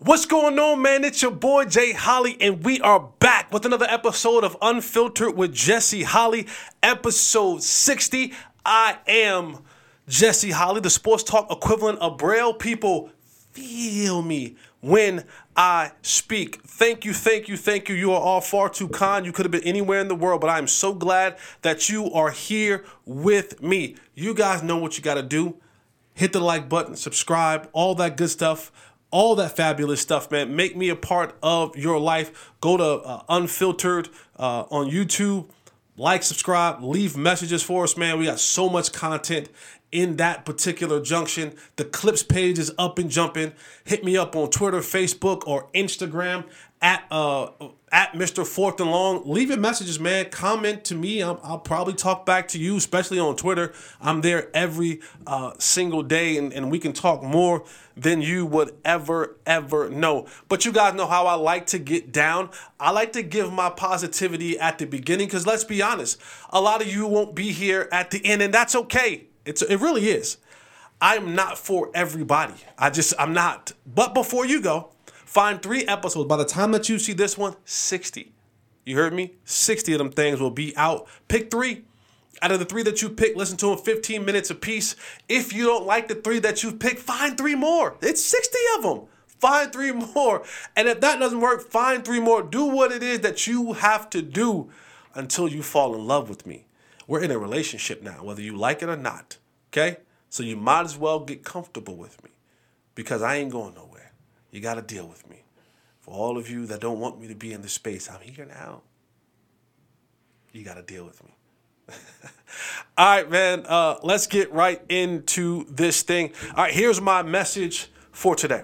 What's going on, man? It's your boy Jay Holly, and we are back with another episode of Unfiltered with Jesse Holly, episode 60. I am Jesse Holly, the sports talk equivalent of Braille. People, feel me when I speak. Thank you, thank you, thank you. You are all far too kind. You could have been anywhere in the world, but I am so glad that you are here with me. You guys know what you got to do. Hit the like button, subscribe, all that good stuff all that fabulous stuff, man. Make me a part of your life. Go to uh, Unfiltered uh, on YouTube. Like, subscribe, leave messages for us, man. We got so much content in that particular junction. The clips page is up and jumping. Hit me up on Twitter, Facebook, or Instagram at uh at Mr. Fourth and Long. Leave your messages, man. Comment to me. I'll, I'll, probably talk back to you, especially on Twitter. I'm there every uh, single day, and, and we can talk more than you would ever, ever know. But you guys know how I like to get down. I like to give my positivity at the beginning because let's be honest, a lot of you won't be here at the end, and that's okay. It's it really is. I'm not for everybody. I just I'm not. But before you go, find three episodes. By the time that you see this one, 60. You heard me? 60 of them things will be out. Pick three. Out of the three that you pick, listen to them 15 minutes a piece. If you don't like the three that you pick, find three more. It's 60 of them. Find three more. And if that doesn't work, find three more. Do what it is that you have to do until you fall in love with me. We're in a relationship now, whether you like it or not. Okay? So you might as well get comfortable with me because I ain't going nowhere. You got to deal with me. For all of you that don't want me to be in this space, I'm here now. You got to deal with me. all right, man. Uh, let's get right into this thing. All right, here's my message for today.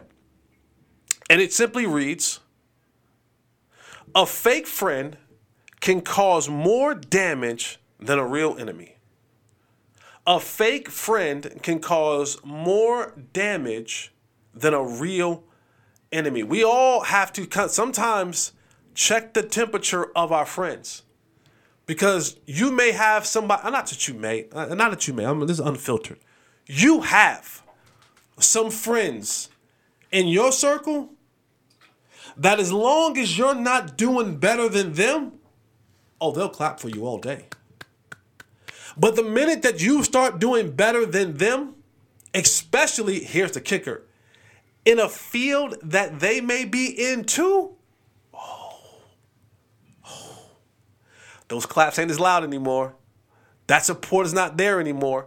And it simply reads A fake friend can cause more damage than a real enemy. A fake friend can cause more damage than a real enemy. We all have to sometimes check the temperature of our friends because you may have somebody, not that you may, uh, not that you may, I mean, this is unfiltered. You have some friends in your circle that as long as you're not doing better than them, oh, they'll clap for you all day. But the minute that you start doing better than them, especially, here's the kicker, in a field that they may be in too, oh, oh, those claps ain't as loud anymore. That support is not there anymore.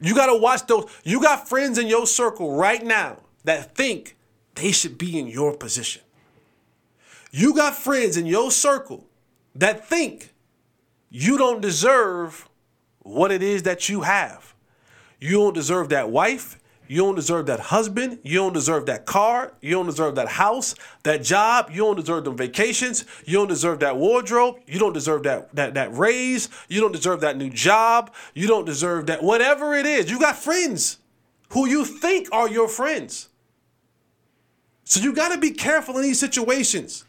You got to watch those. You got friends in your circle right now that think they should be in your position. You got friends in your circle that think you don't deserve what it is that you have. You don't deserve that wife. You don't deserve that husband. You don't deserve that car. You don't deserve that house, that job. You don't deserve them vacations. You don't deserve that wardrobe. You don't deserve that that that raise. You don't deserve that new job. You don't deserve that whatever it is. You got friends who you think are your friends. So you got to be careful in these situations.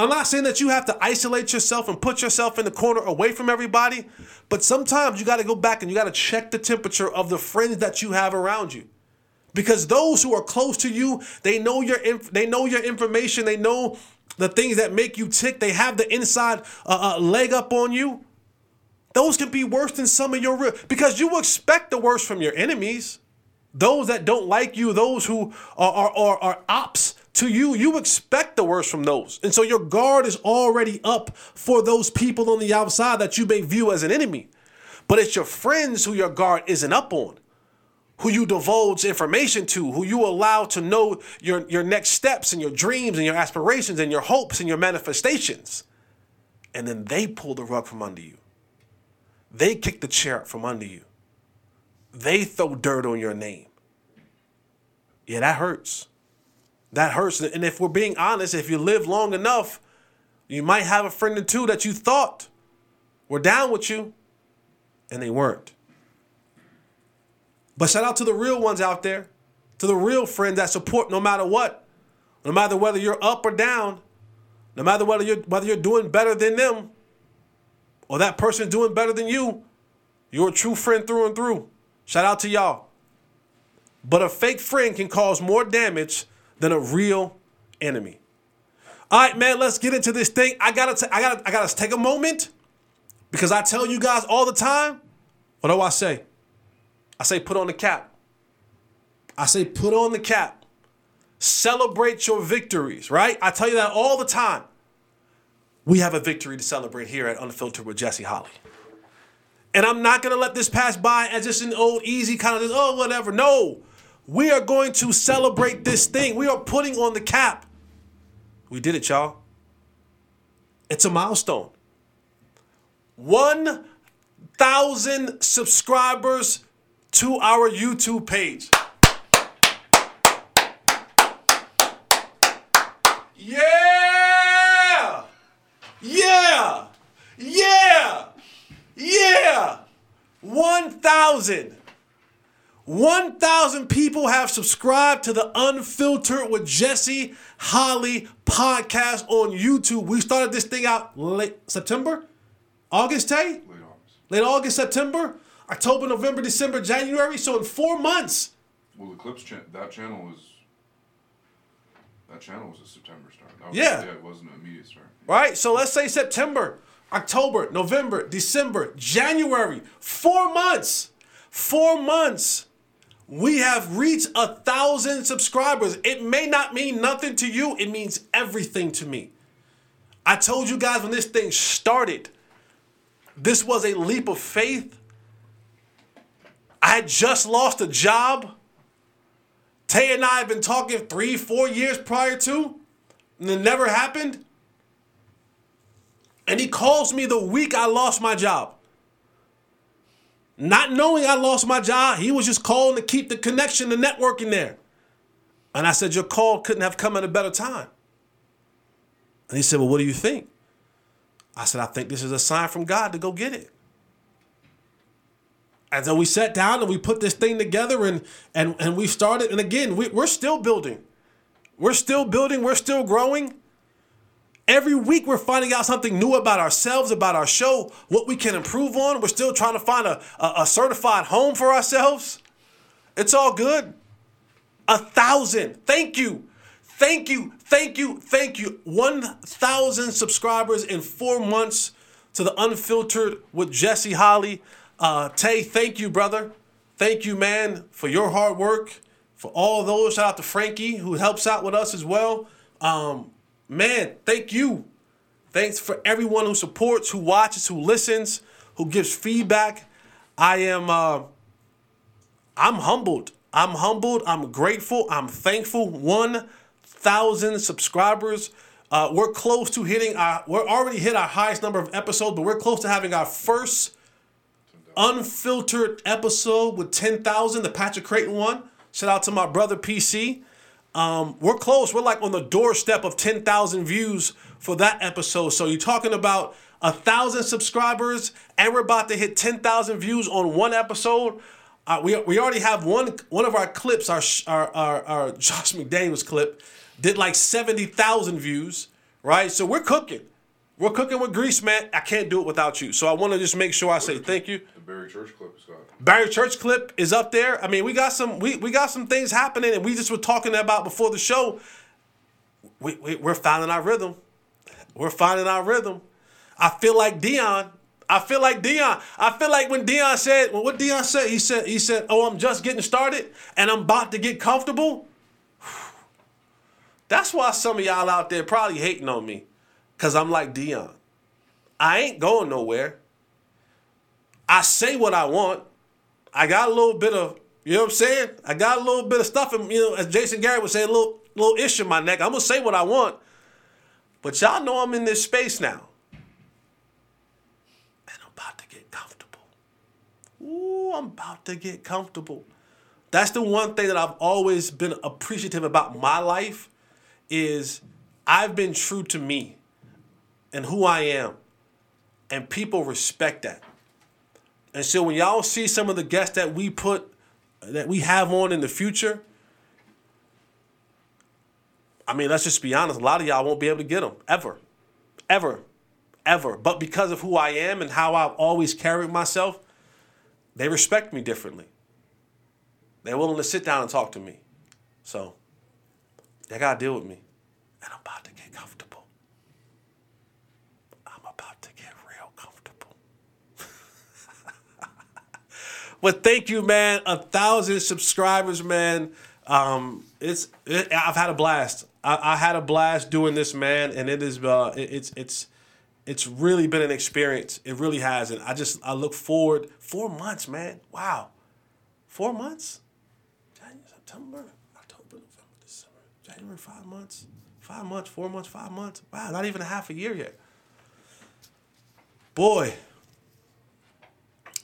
I'm not saying that you have to isolate yourself and put yourself in the corner away from everybody, but sometimes you got to go back and you got to check the temperature of the friends that you have around you. Because those who are close to you, they know your inf- they know your information, they know the things that make you tick, they have the inside uh, uh, leg up on you. Those can be worse than some of your real because you expect the worst from your enemies. Those that don't like you, those who are, are, are, are ops to you, you expect the worst from those. And so your guard is already up for those people on the outside that you may view as an enemy. But it's your friends who your guard isn't up on, who you divulge information to, who you allow to know your, your next steps and your dreams and your aspirations and your hopes and your manifestations. And then they pull the rug from under you. They kick the chair up from under you. They throw dirt on your name. Yeah, that hurts. That hurts. And if we're being honest, if you live long enough, you might have a friend or two that you thought were down with you and they weren't. But shout out to the real ones out there, to the real friends that support no matter what, no matter whether you're up or down, no matter whether you're whether you're doing better than them or that person doing better than you, you're a true friend through and through. Shout out to y'all. But a fake friend can cause more damage than a real enemy. All right, man, let's get into this thing. I gotta, t- I gotta, I gotta take a moment because I tell you guys all the time. What do I say? I say put on the cap. I say put on the cap. Celebrate your victories, right? I tell you that all the time. We have a victory to celebrate here at Unfiltered with Jesse Holly. And I'm not gonna let this pass by as just an old easy kind of oh whatever. No, we are going to celebrate this thing. We are putting on the cap. We did it, y'all. It's a milestone. 1,000 subscribers to our YouTube page. Yeah! Yeah! Yeah! Yeah! 1,000. 1,000 people have subscribed to the Unfiltered with Jesse Holly podcast on YouTube. We started this thing out late September, August, Tay? Late August. Late August, September, October, November, December, January. So in four months. Well, the clips cha- that channel was that channel was a September start. Was, Yeah. yeah, it wasn't an immediate start. Right? So let's say September, October, November, December, January, four months. Four months. We have reached a thousand subscribers. It may not mean nothing to you, it means everything to me. I told you guys when this thing started, this was a leap of faith. I had just lost a job. Tay and I have been talking three, four years prior to, and it never happened. And he calls me the week I lost my job. Not knowing I lost my job, he was just calling to keep the connection, the networking there. And I said, Your call couldn't have come at a better time. And he said, Well, what do you think? I said, I think this is a sign from God to go get it. And so we sat down and we put this thing together and and, and we started. And again, we, we're still building. We're still building, we're still growing. Every week we're finding out something new about ourselves, about our show, what we can improve on. We're still trying to find a, a, a certified home for ourselves. It's all good. A thousand. Thank you. Thank you. Thank you. Thank you. 1,000 subscribers in four months to the Unfiltered with Jesse Holly. Uh, Tay, thank you, brother. Thank you, man, for your hard work. For all those, shout out to Frankie who helps out with us as well. Um, man, thank you. Thanks for everyone who supports, who watches, who listens, who gives feedback. I am uh, I'm humbled. I'm humbled. I'm grateful. I'm thankful. 1,000 subscribers. Uh, we're close to hitting our, we're already hit our highest number of episodes, but we're close to having our first unfiltered episode with 10,000, the Patrick Creighton one. Shout out to my brother PC. Um, we're close. We're like on the doorstep of 10,000 views for that episode. So you're talking about a thousand subscribers, and we're about to hit 10,000 views on one episode. Uh, we, we already have one one of our clips, our our our, our Josh McDaniels clip, did like 70,000 views, right? So we're cooking. We're cooking with grease, man. I can't do it without you. So I want to just make sure I say thank you. The Barry Church clip is got. Barry Church clip is up there. I mean, we got some we, we got some things happening, and we just were talking about before the show. We, we we're finding our rhythm. We're finding our rhythm. I feel like Deion. I feel like Deion. I feel like when Deion said, well, what Deion said, he said, he said, "Oh, I'm just getting started, and I'm about to get comfortable." That's why some of y'all out there probably hating on me, cause I'm like Deion. I ain't going nowhere. I say what I want. I got a little bit of, you know what I'm saying? I got a little bit of stuff, in, you know, as Jason Garrett would say, a little little ish in my neck. I'm gonna say what I want, but y'all know I'm in this space now, and I'm about to get comfortable. Ooh, I'm about to get comfortable. That's the one thing that I've always been appreciative about my life is I've been true to me and who I am, and people respect that. And so when y'all see some of the guests that we put that we have on in the future, I mean, let's just be honest, a lot of y'all won't be able to get them ever. Ever. Ever. But because of who I am and how I've always carried myself, they respect me differently. They're willing to sit down and talk to me. So Y'all gotta deal with me. And I'm about to get comfortable. I'm about to get real comfortable. But thank you, man. A thousand subscribers, man. Um, it's it, I've had a blast. I, I, had a blast doing this, man, and it is uh, it, it's it's it's really been an experience. It really has, and I just I look forward. Four months, man. Wow, four months. January, September, October, November, December, January. Five months. Five months. Four months. Five months. Wow, not even a half a year yet. Boy,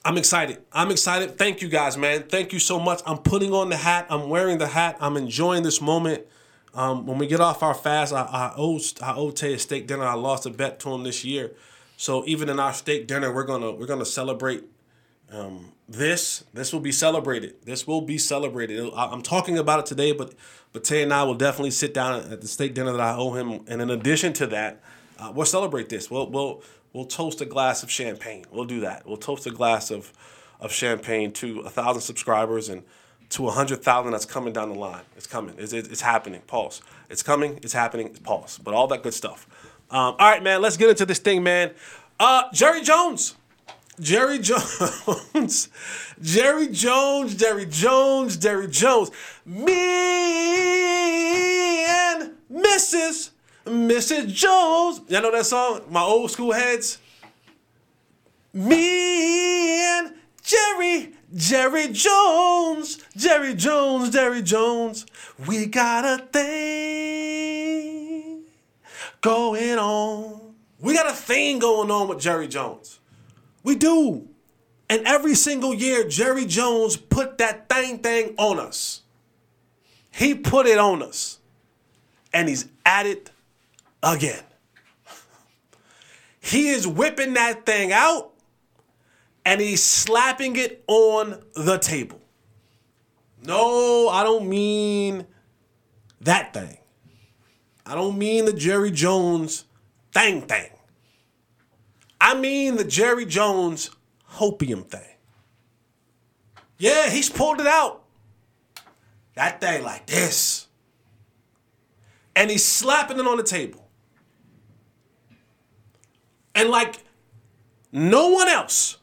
I'm excited. I'm excited. Thank you guys, man. Thank you so much. I'm putting on the hat. I'm wearing the hat. I'm enjoying this moment. Um, when we get off our fast, I, I owe I owe Tay a steak dinner. I lost a bet to him this year, so even in our steak dinner, we're gonna we're gonna celebrate um, this. This will be celebrated. This will be celebrated. I, am talking about it today, but but Tay and I will definitely sit down at the steak dinner that I owe him, and in addition to that, uh, we'll celebrate this. We'll we'll we'll toast a glass of champagne. We'll do that. We'll toast a glass of of champagne to a thousand subscribers and to a 100,000 that's coming down the line. It's coming. It's, it's happening. Pause. It's coming. It's happening. It's Pause. But all that good stuff. Um, all right, man. Let's get into this thing, man. Uh, Jerry Jones. Jerry Jones. Jerry Jones. Jerry Jones. Jerry Jones. Me and Mrs. Mrs. Jones. Y'all know that song? My old school heads. Me and Jerry Jerry Jones, Jerry Jones, Jerry Jones. We got a thing going on. We got a thing going on with Jerry Jones. We do. And every single year, Jerry Jones put that thing thing on us. He put it on us. And he's at it again. He is whipping that thing out and he's slapping it on the table. No, I don't mean that thing. I don't mean the Jerry Jones thing thing. I mean the Jerry Jones hopium thing. Yeah, he's pulled it out. That thing like this. And he's slapping it on the table. And like no one else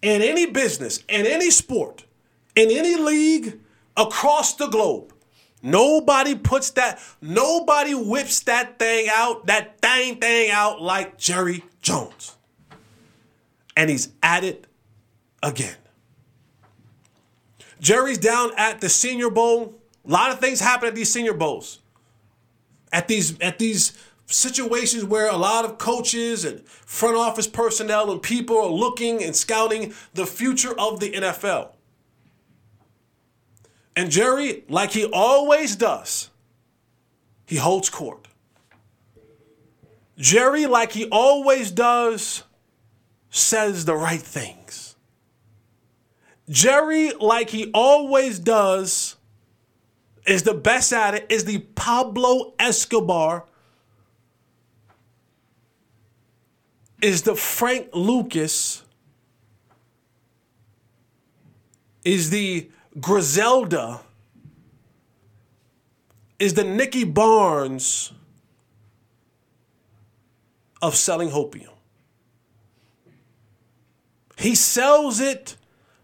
in any business, in any sport, in any league across the globe. Nobody puts that, nobody whips that thing out, that thing thing out like Jerry Jones. And he's at it again. Jerry's down at the Senior Bowl. A lot of things happen at these Senior Bowls. At these at these situations where a lot of coaches and front office personnel and people are looking and scouting the future of the NFL. And Jerry, like he always does, he holds court. Jerry, like he always does, says the right things. Jerry, like he always does, is the best at it, is the Pablo Escobar is the Frank Lucas, is the Griselda, is the Nicky Barnes of selling opium. He sells it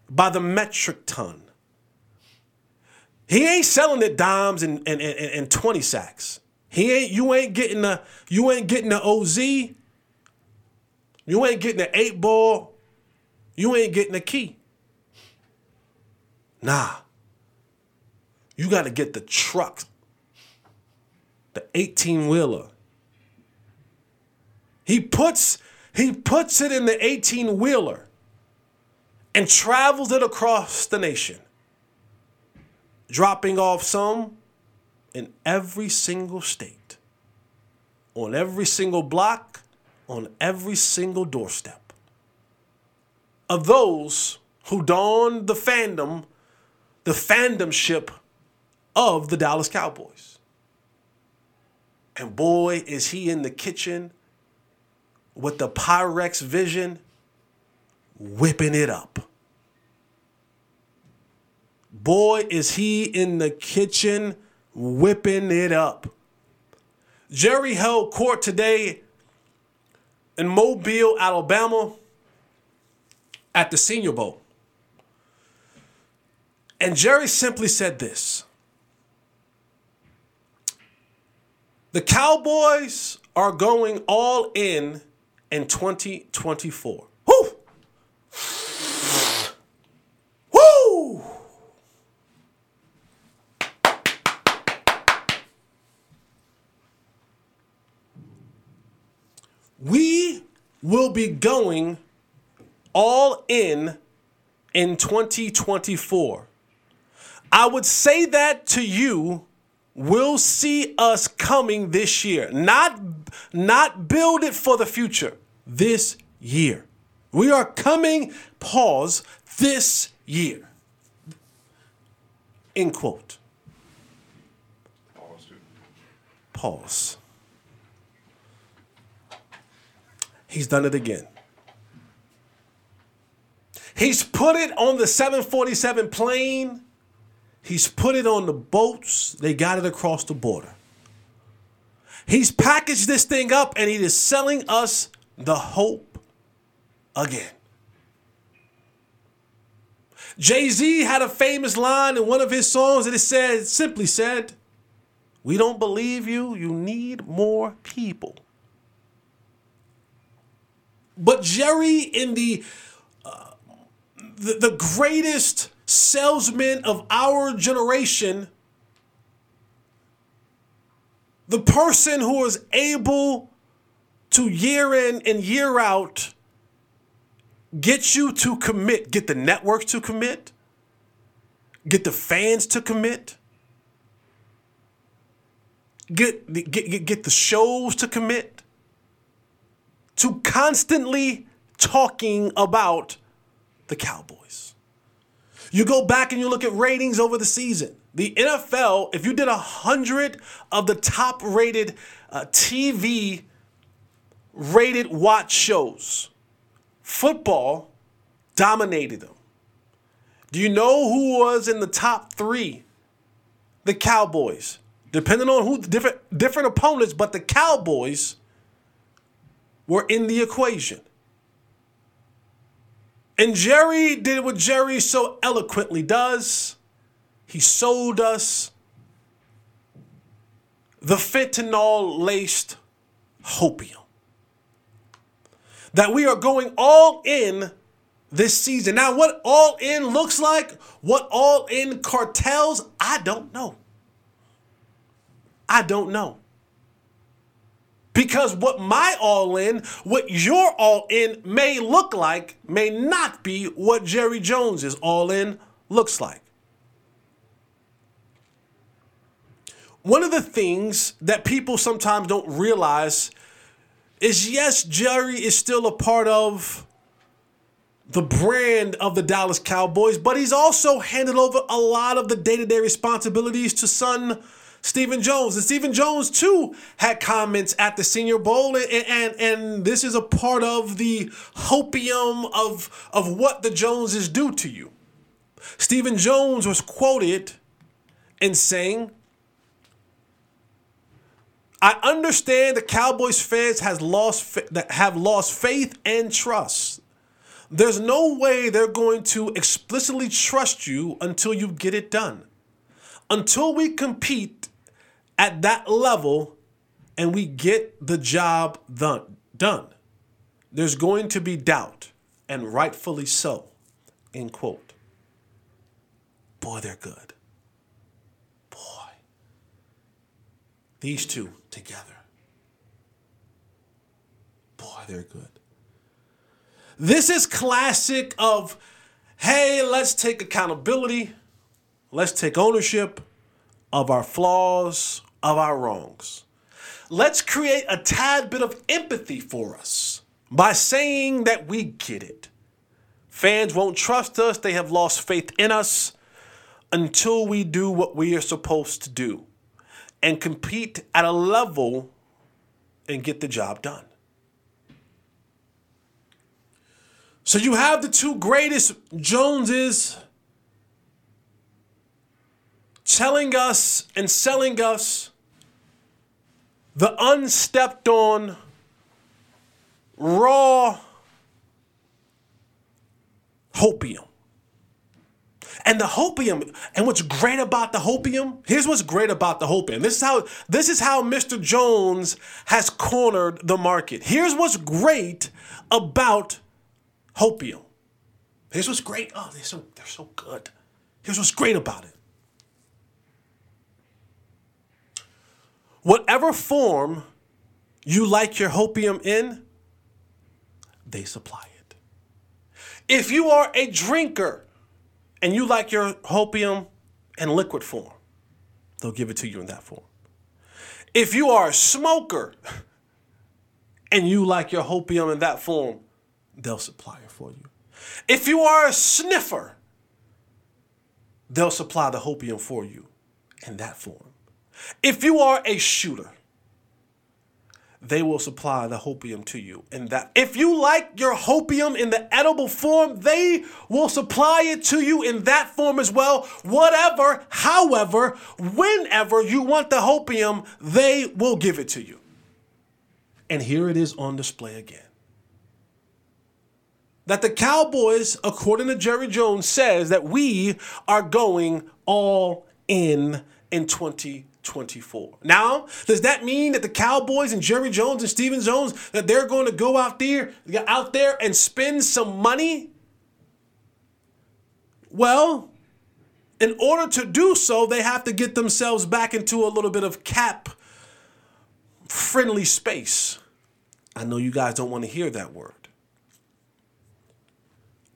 by the metric ton. He ain't selling it dimes and, and, and, and 20 sacks. He ain't you ain't getting the you ain't getting the OZ you ain't getting an eight ball. You ain't getting a key. Nah. You got to get the truck, the 18 wheeler. He puts he puts it in the 18 wheeler and travels it across the nation, dropping off some in every single state, on every single block, on every single doorstep of those who donned the fandom, the fandomship of the Dallas Cowboys. And boy, is he in the kitchen with the Pyrex vision, whipping it up. Boy, is he in the kitchen whipping it up. Jerry held court today in Mobile, Alabama, at the Senior Bowl. And Jerry simply said this The Cowboys are going all in in 2024. We will be going all in in 2024. I would say that to you will see us coming this year. Not not build it for the future. This year. We are coming pause this year. End quote. Pause, dude. Pause. He's done it again. He's put it on the 747 plane. He's put it on the boats. They got it across the border. He's packaged this thing up and he is selling us the hope again. Jay Z had a famous line in one of his songs that it said, simply said, We don't believe you, you need more people. But Jerry, in the, uh, the, the greatest salesman of our generation, the person who is able to year in and year out get you to commit, get the networks to commit, get the fans to commit, get get, get, get the shows to commit, to constantly talking about the Cowboys. You go back and you look at ratings over the season. The NFL, if you did a hundred of the top rated uh, TV rated watch shows, football dominated them. Do you know who was in the top three? The Cowboys. Depending on who different different opponents, but the Cowboys were in the equation. And Jerry did what Jerry so eloquently does. He sold us the fentanyl laced hopium. That we are going all in this season. Now, what all in looks like, what all in cartels, I don't know. I don't know. Because what my all in, what your all in may look like, may not be what Jerry Jones's all in looks like. One of the things that people sometimes don't realize is yes, Jerry is still a part of the brand of the Dallas Cowboys, but he's also handed over a lot of the day to day responsibilities to son Stephen Jones. And Stephen Jones, too, had comments at the Senior Bowl, and, and, and this is a part of the hopium of, of what the Joneses do to you. Stephen Jones was quoted in saying, I understand the Cowboys fans has lost that have lost faith and trust. There's no way they're going to explicitly trust you until you get it done. Until we compete at that level and we get the job done, done. There's going to be doubt, and rightfully so. End quote. Boy, they're good. Boy. These two together. Boy, they're good. This is classic of, hey, let's take accountability. Let's take ownership of our flaws, of our wrongs. Let's create a tad bit of empathy for us by saying that we get it. Fans won't trust us, they have lost faith in us until we do what we are supposed to do and compete at a level and get the job done. So you have the two greatest Joneses telling us and selling us the unstepped on, raw hopium. And the hopium, and what's great about the hopium, here's what's great about the hopium. This is how this is how Mr. Jones has cornered the market. Here's what's great about hopium. Here's what's great. Oh, they're so they're so good. Here's what's great about it. Whatever form you like your hopium in, they supply it. If you are a drinker and you like your hopium in liquid form, they'll give it to you in that form. If you are a smoker and you like your hopium in that form, they'll supply it for you. If you are a sniffer, they'll supply the hopium for you in that form. If you are a shooter, they will supply the hopium to you in that. If you like your hopium in the edible form, they will supply it to you in that form as well. Whatever, however, whenever you want the hopium, they will give it to you. And here it is on display again. That the Cowboys, according to Jerry Jones, says that we are going all in in 20 24. Now, does that mean that the Cowboys and Jerry Jones and Stephen Jones that they're going to go out there out there and spend some money? Well, in order to do so, they have to get themselves back into a little bit of cap friendly space. I know you guys don't want to hear that word.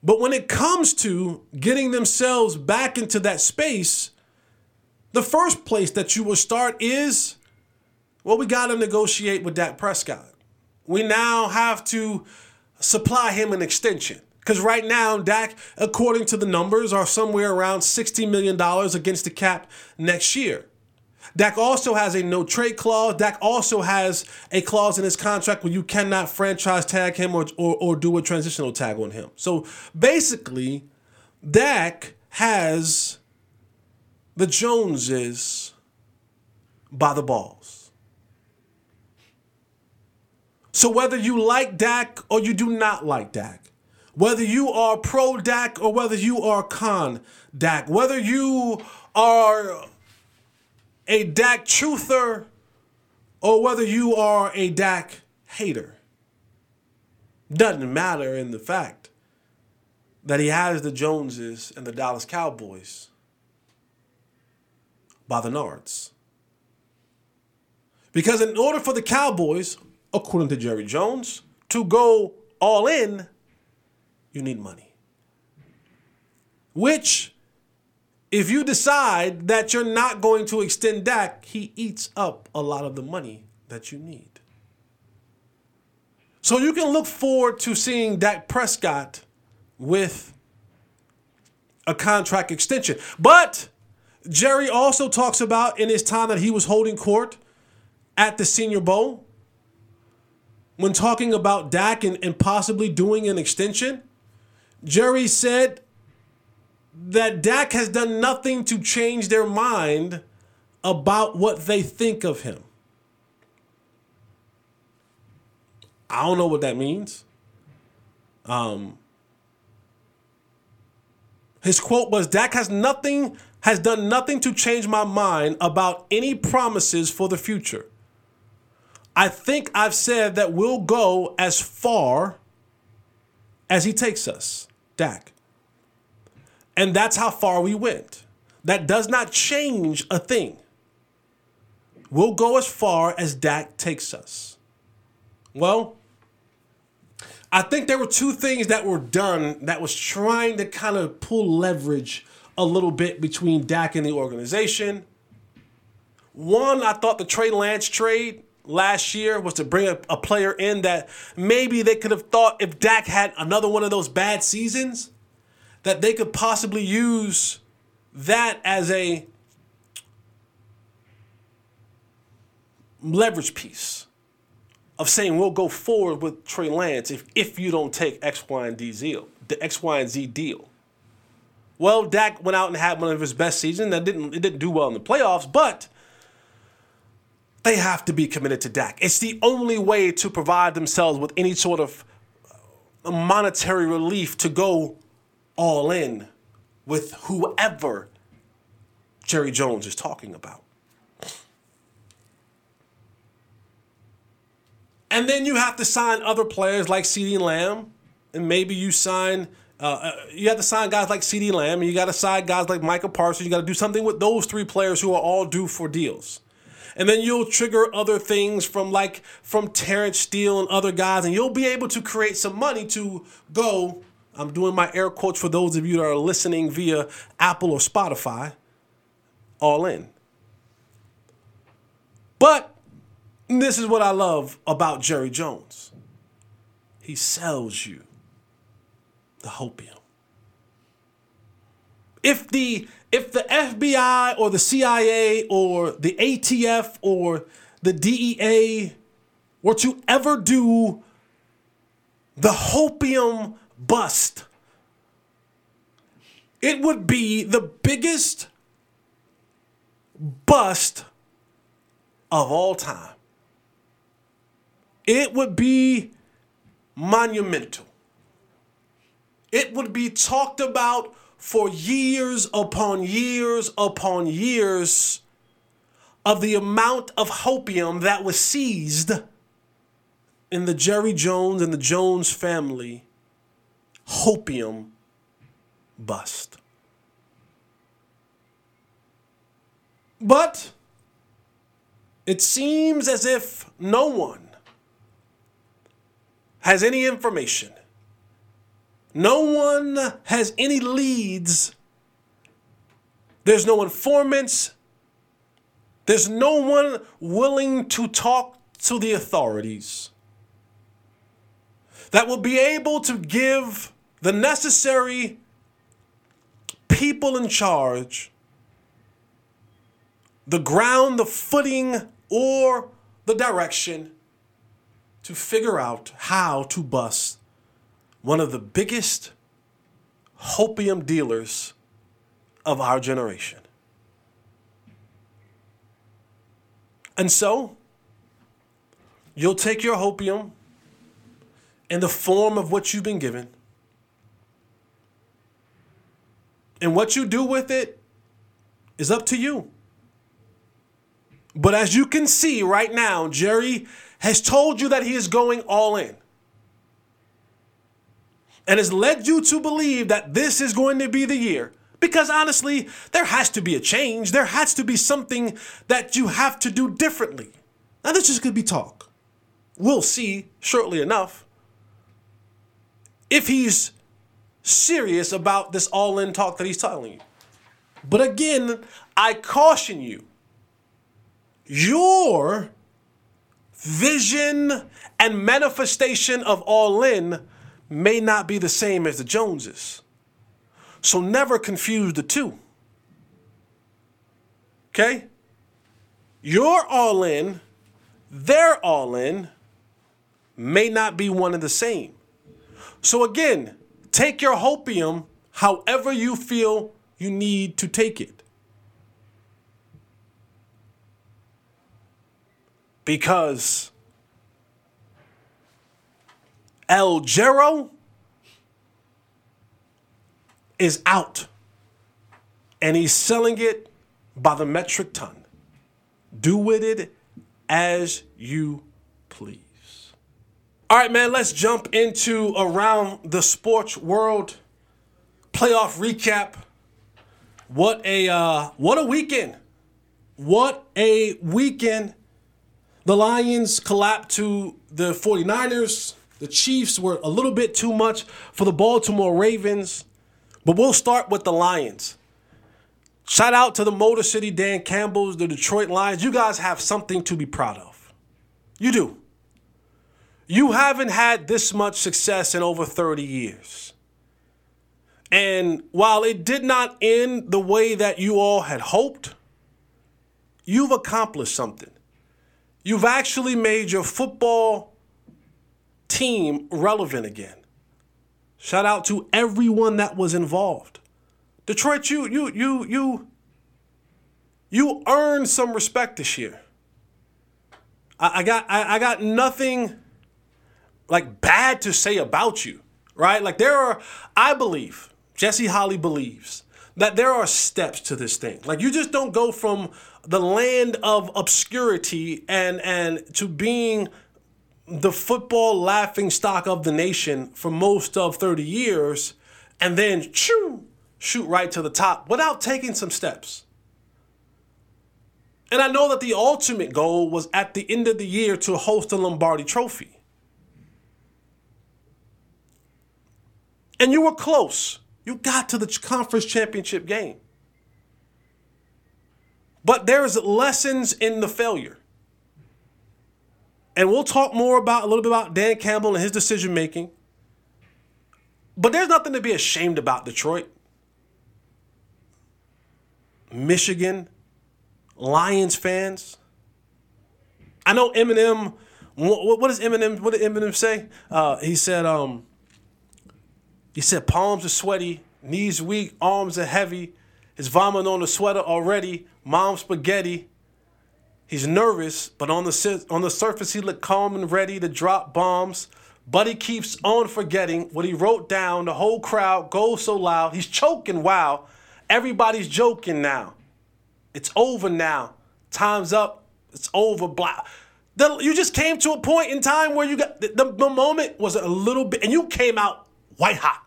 But when it comes to getting themselves back into that space, the first place that you will start is well, we got to negotiate with Dak Prescott. We now have to supply him an extension. Because right now, Dak, according to the numbers, are somewhere around $60 million against the cap next year. Dak also has a no trade clause. Dak also has a clause in his contract where you cannot franchise tag him or, or, or do a transitional tag on him. So basically, Dak has the Joneses by the balls. So whether you like Dak or you do not like Dak, whether you are pro Dak or whether you are con Dak, whether you are a Dak truther or whether you are a Dak hater, doesn't matter in the fact that he has the Joneses and the Dallas Cowboys by the Nards. Because in order for the Cowboys, according to Jerry Jones, to go all in, you need money. Which, if you decide that you're not going to extend Dak, he eats up a lot of the money that you need. So you can look forward to seeing Dak Prescott with a contract extension. But Jerry also talks about in his time that he was holding court at the Senior Bowl, when talking about Dak and, and possibly doing an extension, Jerry said that Dak has done nothing to change their mind about what they think of him. I don't know what that means. Um, his quote was Dak has nothing has done nothing to change my mind about any promises for the future. I think I've said that we'll go as far as he takes us, Dak. And that's how far we went. That does not change a thing. We'll go as far as Dak takes us. Well, I think there were two things that were done that was trying to kind of pull leverage a little bit between Dak and the organization. One, I thought the Trey Lance trade last year was to bring a, a, player in that maybe they could have thought if Dak had another one of those bad seasons, that they could possibly use that as a leverage piece of saying we'll go forward with Trey Lance if, if you don't take X, Y, and D deal, the X, Y, and Z deal. Well, Dak went out and had one of his best seasons. That didn't it didn't do well in the playoffs, but they have to be committed to Dak. It's the only way to provide themselves with any sort of uh, monetary relief to go all in with whoever Jerry Jones is talking about. And then you have to sign other players like CeeDee Lamb, and maybe you sign. Uh, uh, you have to sign guys like CeeDee Lamb, and you got to sign guys like Micah Parsons. You got to do something with those three players who are all due for deals. And then you'll trigger other things from like from Terence Steele and other guys, and you'll be able to create some money to go. I'm doing my air quotes for those of you that are listening via Apple or Spotify. All in. But this is what I love about Jerry Jones. He sells you the hopium. If the if the FBI or the CIA or the ATF or the DEA were to ever do the hopium bust, it would be the biggest bust of all time it would be monumental. It would be talked about for years upon years upon years of the amount of hopium that was seized in the Jerry Jones and the Jones family hopium bust. But it seems as if no one has any information. No one has any leads. There's no informants. There's no one willing to talk to the authorities that will be able to give the necessary people in charge the ground, the footing, or the direction to figure out how to bust one of the biggest hopium dealers of our generation. And so, you'll take your hopium in the form of what you've been given. And what you do with it is up to you. But as you can see right now, Jerry has told you that he is going all in and has led you to believe that this is going to be the year. Because honestly, there has to be a change. There has to be something that you have to do differently. Now, this is going to be talk. We'll see shortly enough if he's serious about this all in talk that he's telling you. But again, I caution you. Your vision and manifestation of all in may not be the same as the Joneses. So never confuse the two. Okay? You're all in, they're all in, may not be one and the same. So again, take your hopium however you feel you need to take it. because El Gero is out and he's selling it by the metric ton. Do with it as you please. All right, man, let's jump into around the sports world playoff recap. What a uh, what a weekend. What a weekend the Lions collapsed to the 49ers. The Chiefs were a little bit too much for the Baltimore Ravens. But we'll start with the Lions. Shout out to the Motor City Dan Campbell's, the Detroit Lions. You guys have something to be proud of. You do. You haven't had this much success in over 30 years. And while it did not end the way that you all had hoped, you've accomplished something. You've actually made your football team relevant again. Shout out to everyone that was involved Detroit, you you you you you earned some respect this year. I, I got I, I got nothing like bad to say about you, right? Like there are, I believe, Jesse Holly believes that there are steps to this thing. Like you just don't go from the land of obscurity and and to being the football laughing stock of the nation for most of 30 years and then shoo, shoot right to the top without taking some steps. And I know that the ultimate goal was at the end of the year to host the Lombardi trophy. And you were close. You got to the conference championship game. But there's lessons in the failure. And we'll talk more about a little bit about Dan Campbell and his decision making. But there's nothing to be ashamed about, Detroit. Michigan, Lions fans. I know Eminem. What, what does Eminem? What did Eminem say? Uh, he said, um, he said palms are sweaty, knees weak, arms are heavy. His vomit on the sweater already. Mom spaghetti. He's nervous, but on the on the surface he looked calm and ready to drop bombs. But he keeps on forgetting what he wrote down. The whole crowd goes so loud. He's choking. Wow. Everybody's joking now. It's over now. Time's up. It's over. Blah. The, you just came to a point in time where you got the, the, the moment was a little bit, and you came out white hot.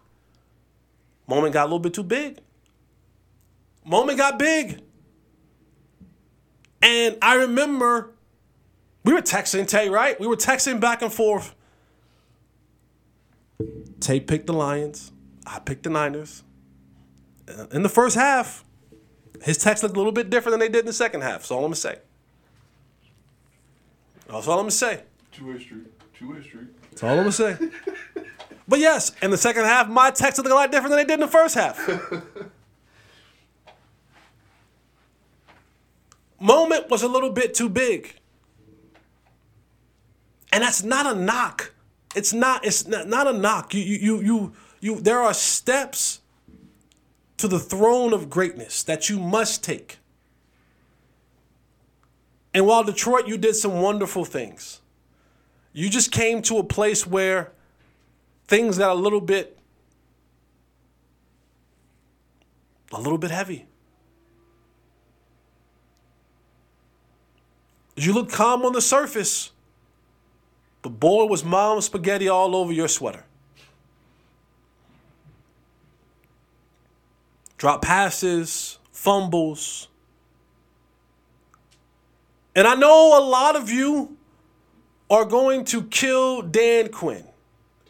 Moment got a little bit too big. Moment got big. And I remember we were texting Tay, right? We were texting back and forth. Tay picked the Lions. I picked the Niners. Uh, in the first half, his text looked a little bit different than they did in the second half. That's all I'm gonna say. That's all I'm gonna say. Two way street. Two way street. That's all I'm gonna say. but yes, in the second half, my text looked a lot different than they did in the first half. Moment was a little bit too big. And that's not a knock. It's not, it's not, a knock. You, you, you, you, you, there are steps to the throne of greatness that you must take. And while Detroit, you did some wonderful things, you just came to a place where things got a little bit, a little bit heavy. You look calm on the surface, but boy, was mom spaghetti all over your sweater. drop passes, fumbles. And I know a lot of you are going to kill Dan Quinn.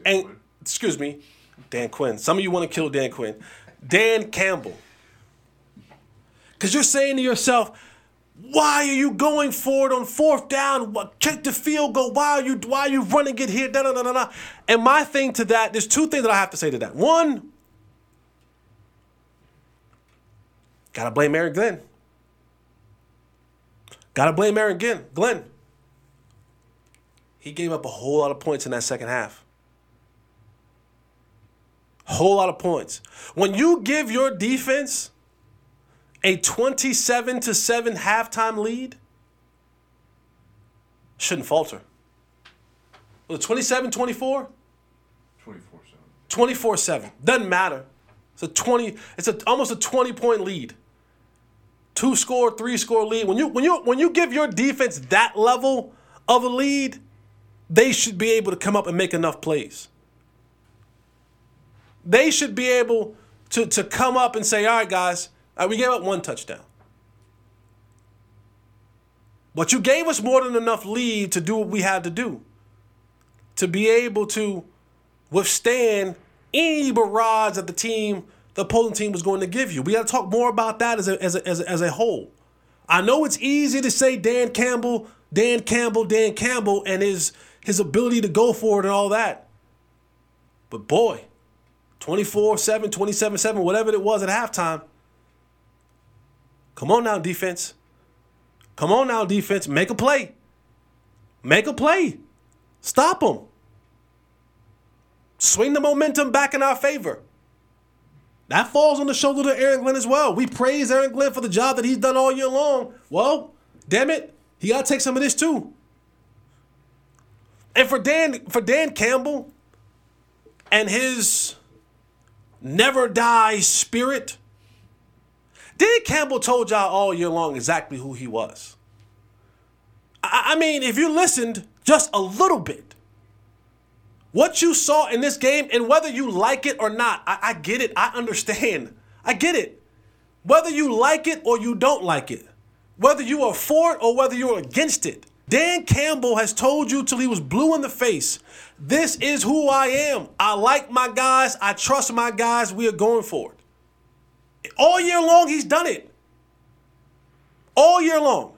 Dan and Quinn. excuse me, Dan Quinn. Some of you want to kill Dan Quinn. Dan Campbell. Cuz you're saying to yourself, why are you going for it on fourth down? Kick the field goal? Why are you why are you running it here? Da, da, da, da, da. And my thing to that, there's two things that I have to say to that. One, Gotta blame Aaron Glenn. Gotta blame Aaron Glenn. Glenn. He gave up a whole lot of points in that second half. Whole lot of points. When you give your defense a 27 to 7 halftime lead, shouldn't falter. Was it 27 24? 24 7. 24 7. Doesn't matter. It's a 20, it's a, almost a 20 point lead. Two score, three score lead. When you when you when you give your defense that level of a lead, they should be able to come up and make enough plays. They should be able to, to come up and say, all right, guys, right, we gave up one touchdown. But you gave us more than enough lead to do what we had to do. To be able to withstand any barrage that the team, the opposing team was going to give you. We got to talk more about that as a, as a, as a, as a whole. I know it's easy to say Dan Campbell, Dan Campbell, Dan Campbell, and his his ability to go for it and all that. But boy, 24 7, 27 7, whatever it was at halftime. Come on now, defense. Come on now, defense. Make a play. Make a play. Stop them. Swing the momentum back in our favor. That falls on the shoulder of Aaron Glenn as well. We praise Aaron Glenn for the job that he's done all year long. Well, damn it, he got to take some of this too. And for Dan, for Dan Campbell and his never die spirit, Dan Campbell told y'all all year long exactly who he was. I, I mean, if you listened just a little bit, what you saw in this game, and whether you like it or not, I, I get it. I understand. I get it. Whether you like it or you don't like it, whether you are for it or whether you're against it, Dan Campbell has told you till he was blue in the face. This is who I am. I like my guys. I trust my guys. We are going for it. All year long, he's done it. All year long.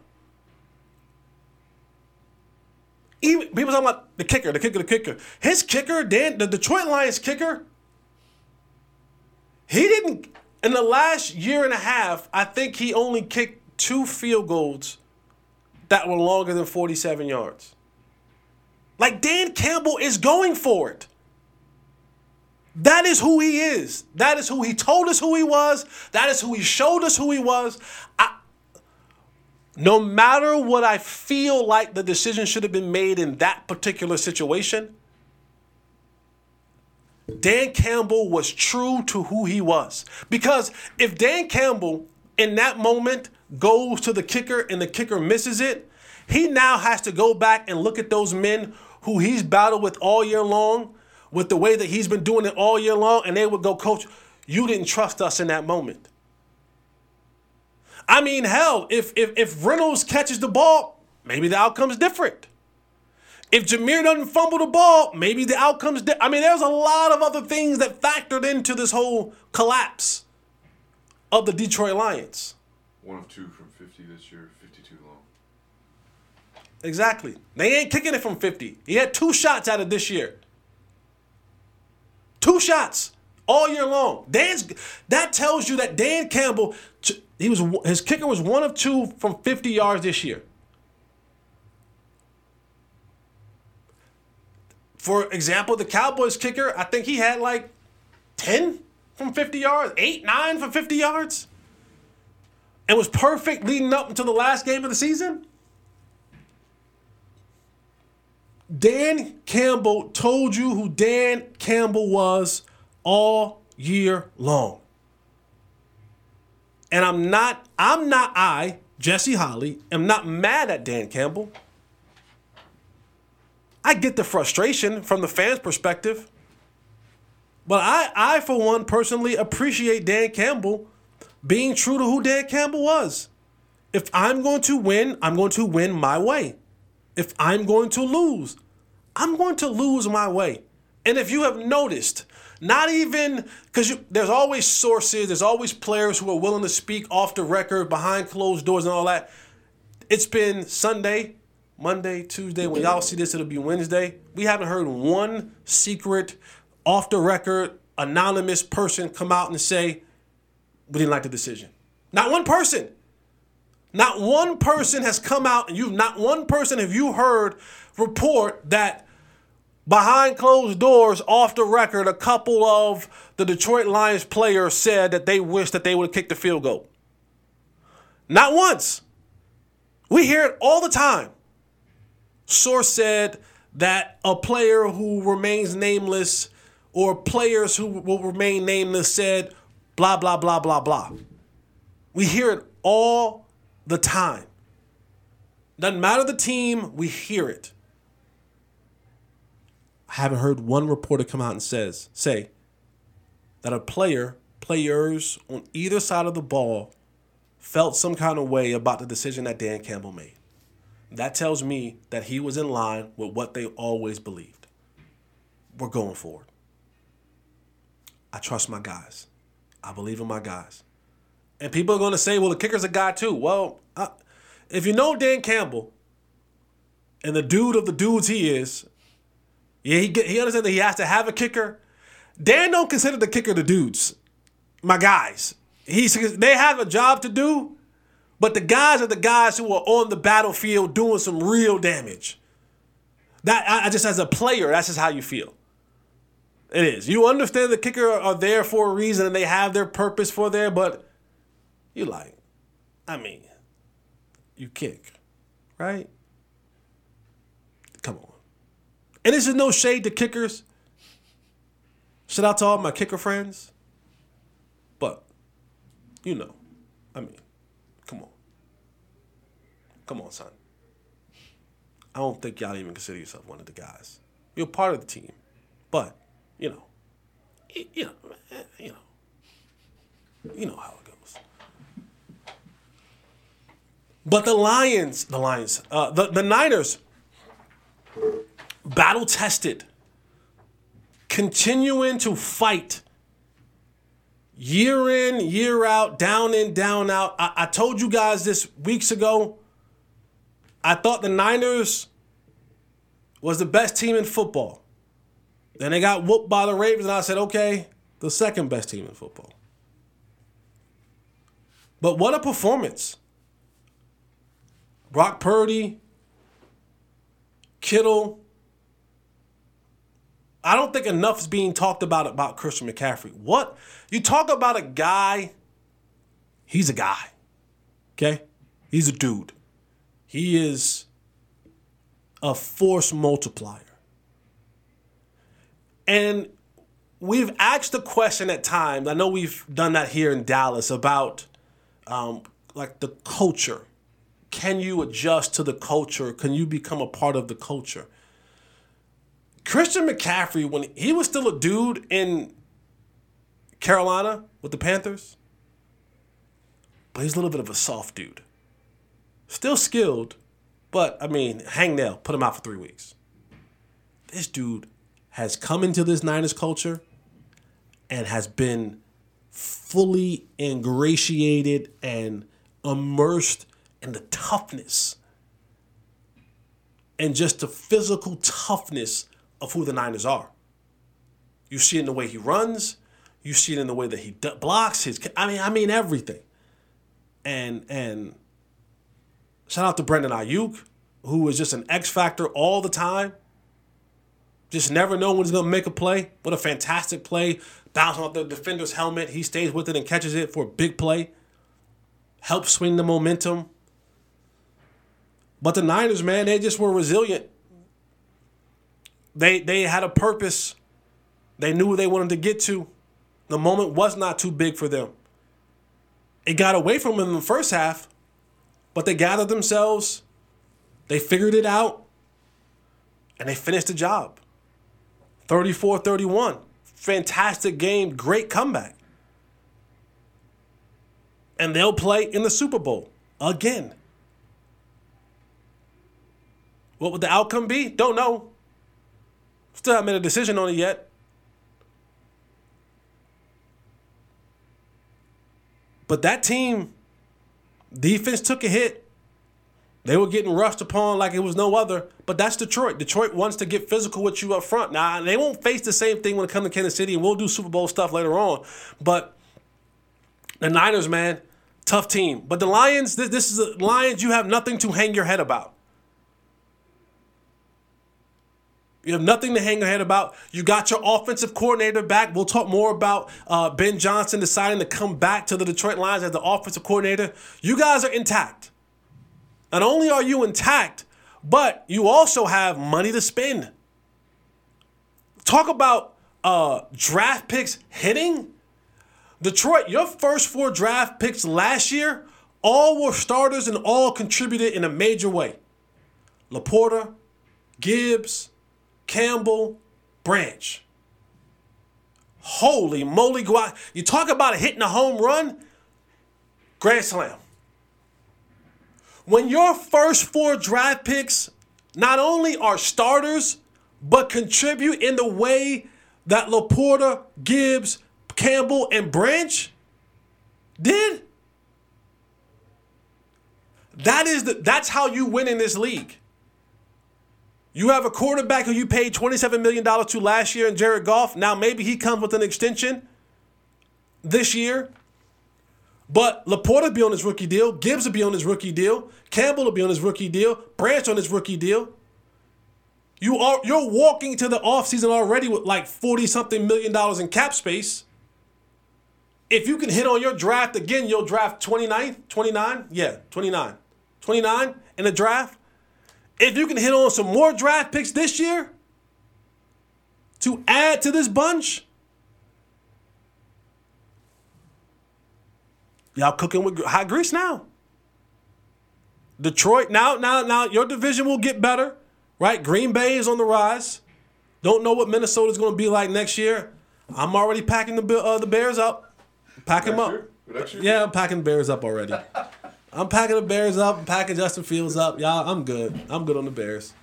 Even people talking about the kicker, the kicker, the kicker. His kicker, Dan, the Detroit Lions kicker, he didn't in the last year and a half, I think he only kicked two field goals that were longer than 47 yards. Like Dan Campbell is going for it. That is who he is. That is who he told us who he was. That is who he showed us who he was. I, no matter what I feel like the decision should have been made in that particular situation, Dan Campbell was true to who he was. Because if Dan Campbell in that moment goes to the kicker and the kicker misses it, he now has to go back and look at those men who he's battled with all year long, with the way that he's been doing it all year long, and they would go, Coach, you didn't trust us in that moment. I mean, hell, if if if Reynolds catches the ball, maybe the outcome's different. If Jahmyr doesn't fumble the ball, maybe the outcome's different. I mean, there's a lot of other things that factored into this whole collapse of the Detroit Lions. One of two from 50 this year, 52 long. Exactly. They ain't kicking it from 50. He had two shots out of this year. Two shots all year long. Dan's that tells you that Dan Campbell he was his kicker was one of two from 50 yards this year. For example, the Cowboys kicker, I think he had like 10 from 50 yards, 8, 9 from 50 yards. And was perfect leading up until the last game of the season. Dan Campbell told you who Dan Campbell was all year long. And I'm not, I'm not I, Jesse Holley, am not mad at Dan Campbell. I get the frustration from the fans' perspective. But I, I for one, personally appreciate Dan Campbell being true to who Dan Campbell was. If I'm going to win, I'm going to win my way. If I'm going to lose, I'm going to lose my way. And if you have noticed, not even because there's always sources, there's always players who are willing to speak off the record, behind closed doors, and all that. It's been Sunday, Monday, Tuesday. When y'all see this, it'll be Wednesday. We haven't heard one secret, off the record, anonymous person come out and say, we didn't like the decision. Not one person. Not one person has come out, and you've not one person have you heard report that behind closed doors, off the record, a couple of the Detroit Lions players said that they wish that they would have kicked the field goal. Not once. We hear it all the time. Source said that a player who remains nameless or players who will remain nameless said blah, blah, blah, blah, blah. We hear it all the time. Doesn't matter the team, we hear it. I haven't heard one reporter come out and says say that a player, players on either side of the ball felt some kind of way about the decision that Dan Campbell made. That tells me that he was in line with what they always believed. We're going forward. I trust my guys. I believe in my guys. And people are going to say, well, the kicker's a guy too. Well, uh, if you know Dan Campbell and the dude of the dudes he is, yeah, he get, he understands that he has to have a kicker. Dan don't consider the kicker the dudes, my guys. He's they have a job to do, but the guys are the guys who are on the battlefield doing some real damage. That I, I just as a player, that's just how you feel. It is. You understand the kicker are there for a reason and they have their purpose for there, but you like, I mean, you kick, right? Come on. And this is no shade to kickers. Shout out to all my kicker friends. But, you know, I mean, come on. Come on, son. I don't think y'all even consider yourself one of the guys. You're part of the team. But, you know, you know, you know, you know how it goes. But the Lions, the Lions, uh, the, the Niners, battle tested, continuing to fight year in, year out, down in, down out. I, I told you guys this weeks ago. I thought the Niners was the best team in football. Then they got whooped by the Ravens, and I said, okay, the second best team in football. But what a performance. Brock Purdy, Kittle. I don't think enough is being talked about about Christian McCaffrey. What? You talk about a guy, he's a guy. Okay? He's a dude. He is a force multiplier. And we've asked the question at times, I know we've done that here in Dallas about um, like the culture. Can you adjust to the culture? Can you become a part of the culture? Christian McCaffrey, when he was still a dude in Carolina with the Panthers, but he's a little bit of a soft dude. Still skilled, but I mean, hang nail, put him out for three weeks. This dude has come into this Niners culture and has been fully ingratiated and immersed in the toughness and just the physical toughness of who the Niners are. You see it in the way he runs. You see it in the way that he blocks his. I mean, I mean everything. And and shout out to Brandon Aiyuk, who is just an X factor all the time. Just never know when he's gonna make a play. What a fantastic play! Bouncing off the defender's helmet, he stays with it and catches it for a big play. Helps swing the momentum. But the Niners, man, they just were resilient. They they had a purpose. They knew they wanted to get to. The moment was not too big for them. It got away from them in the first half, but they gathered themselves, they figured it out, and they finished the job. 34 31. Fantastic game, great comeback. And they'll play in the Super Bowl again. What would the outcome be? Don't know. Still haven't made a decision on it yet. But that team, defense took a hit. They were getting rushed upon like it was no other. But that's Detroit. Detroit wants to get physical with you up front. Now, they won't face the same thing when it comes to Kansas City, and we'll do Super Bowl stuff later on. But the Niners, man, tough team. But the Lions, this, this is the Lions, you have nothing to hang your head about. You have nothing to hang your head about. You got your offensive coordinator back. We'll talk more about uh, Ben Johnson deciding to come back to the Detroit Lions as the offensive coordinator. You guys are intact. Not only are you intact, but you also have money to spend. Talk about uh, draft picks hitting. Detroit, your first four draft picks last year, all were starters and all contributed in a major way. LaPorta, Gibbs, Campbell, Branch. Holy moly, out. You talk about hitting a home run, grand slam. When your first four draft picks not only are starters, but contribute in the way that LaPorta, Gibbs, Campbell, and Branch did, that is the that's how you win in this league. You have a quarterback who you paid $27 million to last year in Jared Goff. Now maybe he comes with an extension this year. But LaPorta be on his rookie deal. Gibbs will be on his rookie deal. Campbell will be on his rookie deal. Branch on his rookie deal. You are you're walking to the offseason already with like 40 something million dollars in cap space. If you can hit on your draft again, you'll draft 29th, 29? Yeah, 29. 29 in the draft. If you can hit on some more draft picks this year to add to this bunch, y'all cooking with hot grease now. Detroit now, now, now your division will get better, right? Green Bay is on the rise. Don't know what Minnesota's going to be like next year. I'm already packing the uh, the Bears up. Pack them up. Yeah, I'm packing the Bears up already. I'm packing the Bears up. I'm packing Justin Fields up. Y'all, I'm good. I'm good on the Bears.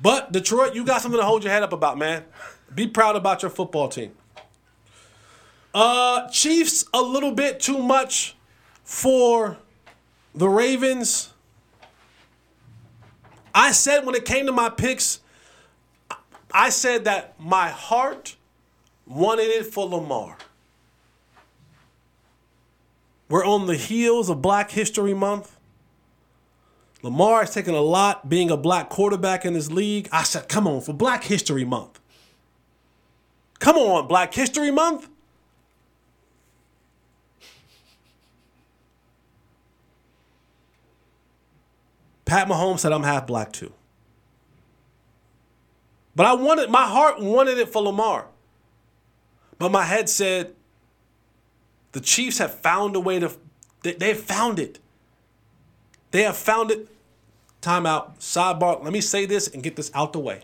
But Detroit, you got something to hold your head up about, man. Be proud about your football team. Uh, Chiefs a little bit too much for the Ravens. I said when it came to my picks, I said that my heart wanted it for Lamar. We're on the heels of Black History Month. Lamar has taken a lot being a black quarterback in this league. I said, come on, for Black History Month. Come on, Black History Month. Pat Mahomes said, I'm half black too. But I wanted, my heart wanted it for Lamar. But my head said, the Chiefs have found a way to, they have found it. They have found it. Timeout. Sidebar. Let me say this and get this out the way.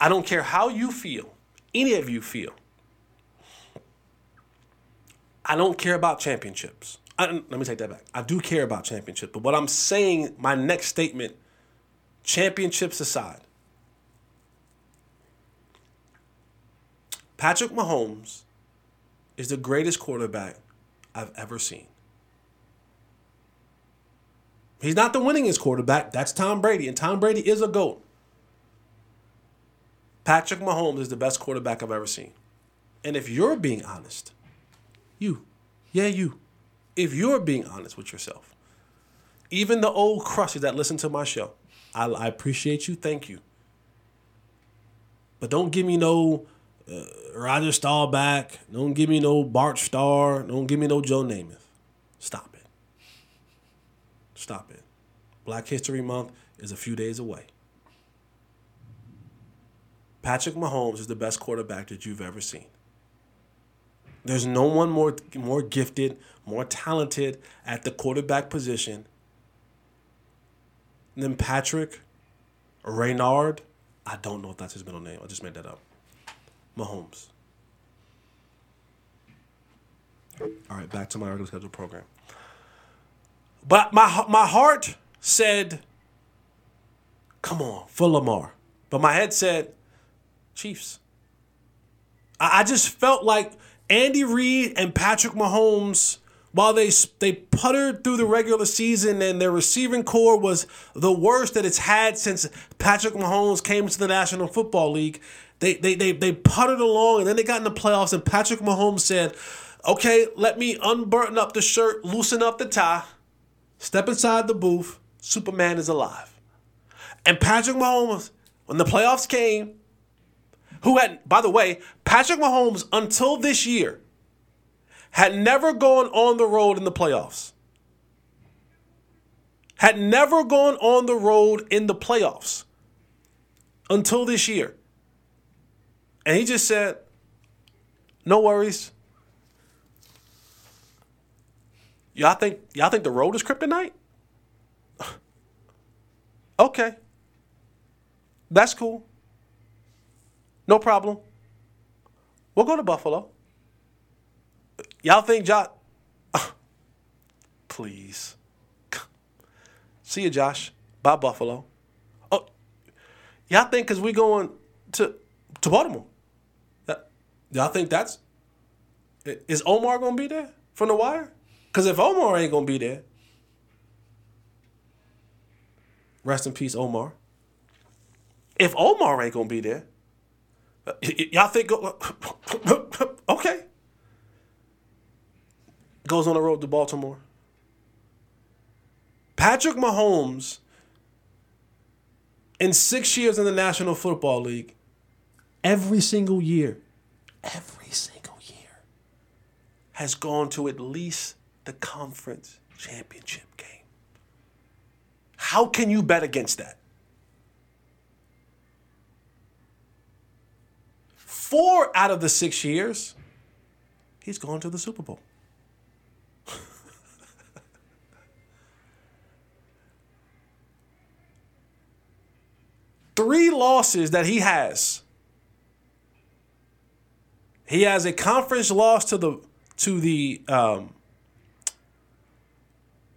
I don't care how you feel, any of you feel. I don't care about championships. I, let me take that back. I do care about championships, but what I'm saying, my next statement, championships aside, Patrick Mahomes is the greatest quarterback I've ever seen. He's not the winningest quarterback. That's Tom Brady, and Tom Brady is a GOAT. Patrick Mahomes is the best quarterback I've ever seen. And if you're being honest, you, yeah, you, if you're being honest with yourself, even the old crushers that listen to my show, I, I appreciate you. Thank you. But don't give me no uh, Roger Staubach. Don't give me no Bart Starr. Don't give me no Joe Namath. Stop it. Stop it. Black History Month is a few days away. Patrick Mahomes is the best quarterback that you've ever seen. There's no one more more gifted, more talented at the quarterback position than Patrick Reynard. I don't know if that's his middle name. I just made that up. Mahomes. All right, back to my regular schedule program. But my my heart said, "Come on, for Lamar," but my head said, "Chiefs." I, I just felt like Andy Reid and Patrick Mahomes, while they they puttered through the regular season and their receiving core was the worst that it's had since Patrick Mahomes came to the National Football League. They they they they puttered along and then they got in the playoffs and Patrick Mahomes said, "Okay, let me unbutton up the shirt, loosen up the tie, step inside the booth. Superman is alive." And Patrick Mahomes, when the playoffs came, who had, by the way, Patrick Mahomes until this year had never gone on the road in the playoffs. Had never gone on the road in the playoffs until this year. And he just said, no worries. Y'all think y'all think the road is kryptonite? okay. That's cool. No problem. We'll go to Buffalo. Y'all think Josh? Please. See you, Josh. Bye, Buffalo. Oh, y'all think because we going to to Baltimore? Y'all think that's is Omar gonna be there from the wire? Because if Omar ain't gonna be there, rest in peace, Omar. If Omar ain't gonna be there, Y'all think okay? Goes on the road to Baltimore. Patrick Mahomes in six years in the National Football League, every single year, every single year, has gone to at least the conference championship game. How can you bet against that? Four out of the six years, he's gone to the Super Bowl. Three losses that he has. He has a conference loss to the to the um,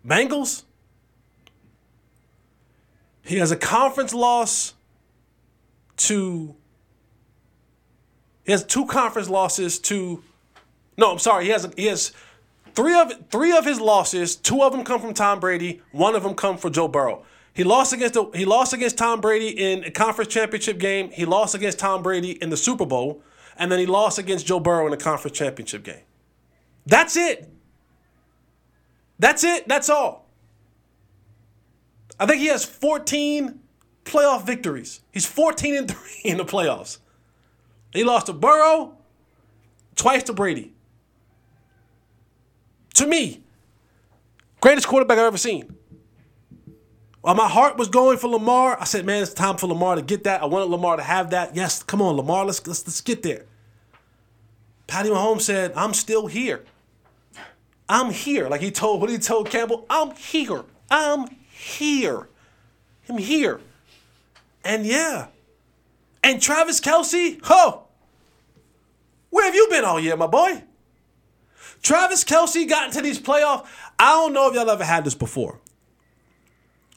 Bengals. He has a conference loss to. He has two conference losses to. No, I'm sorry. He has he has three of three of his losses. Two of them come from Tom Brady. One of them come from Joe Burrow. He lost against the, he lost against Tom Brady in a conference championship game. He lost against Tom Brady in the Super Bowl, and then he lost against Joe Burrow in the conference championship game. That's it. That's it. That's all. I think he has 14 playoff victories. He's 14 and 3 in the playoffs. He lost to Burrow, twice to Brady. To me, greatest quarterback I've ever seen. While my heart was going for Lamar, I said, man, it's time for Lamar to get that. I wanted Lamar to have that. Yes, come on, Lamar, let's, let's, let's get there. Patty Mahomes said, I'm still here. I'm here. Like he told, what he told Campbell, I'm here. I'm here. I'm here. And yeah. And Travis Kelce, ho, where have you been all year, my boy? Travis Kelce got into these playoffs. I don't know if y'all ever had this before.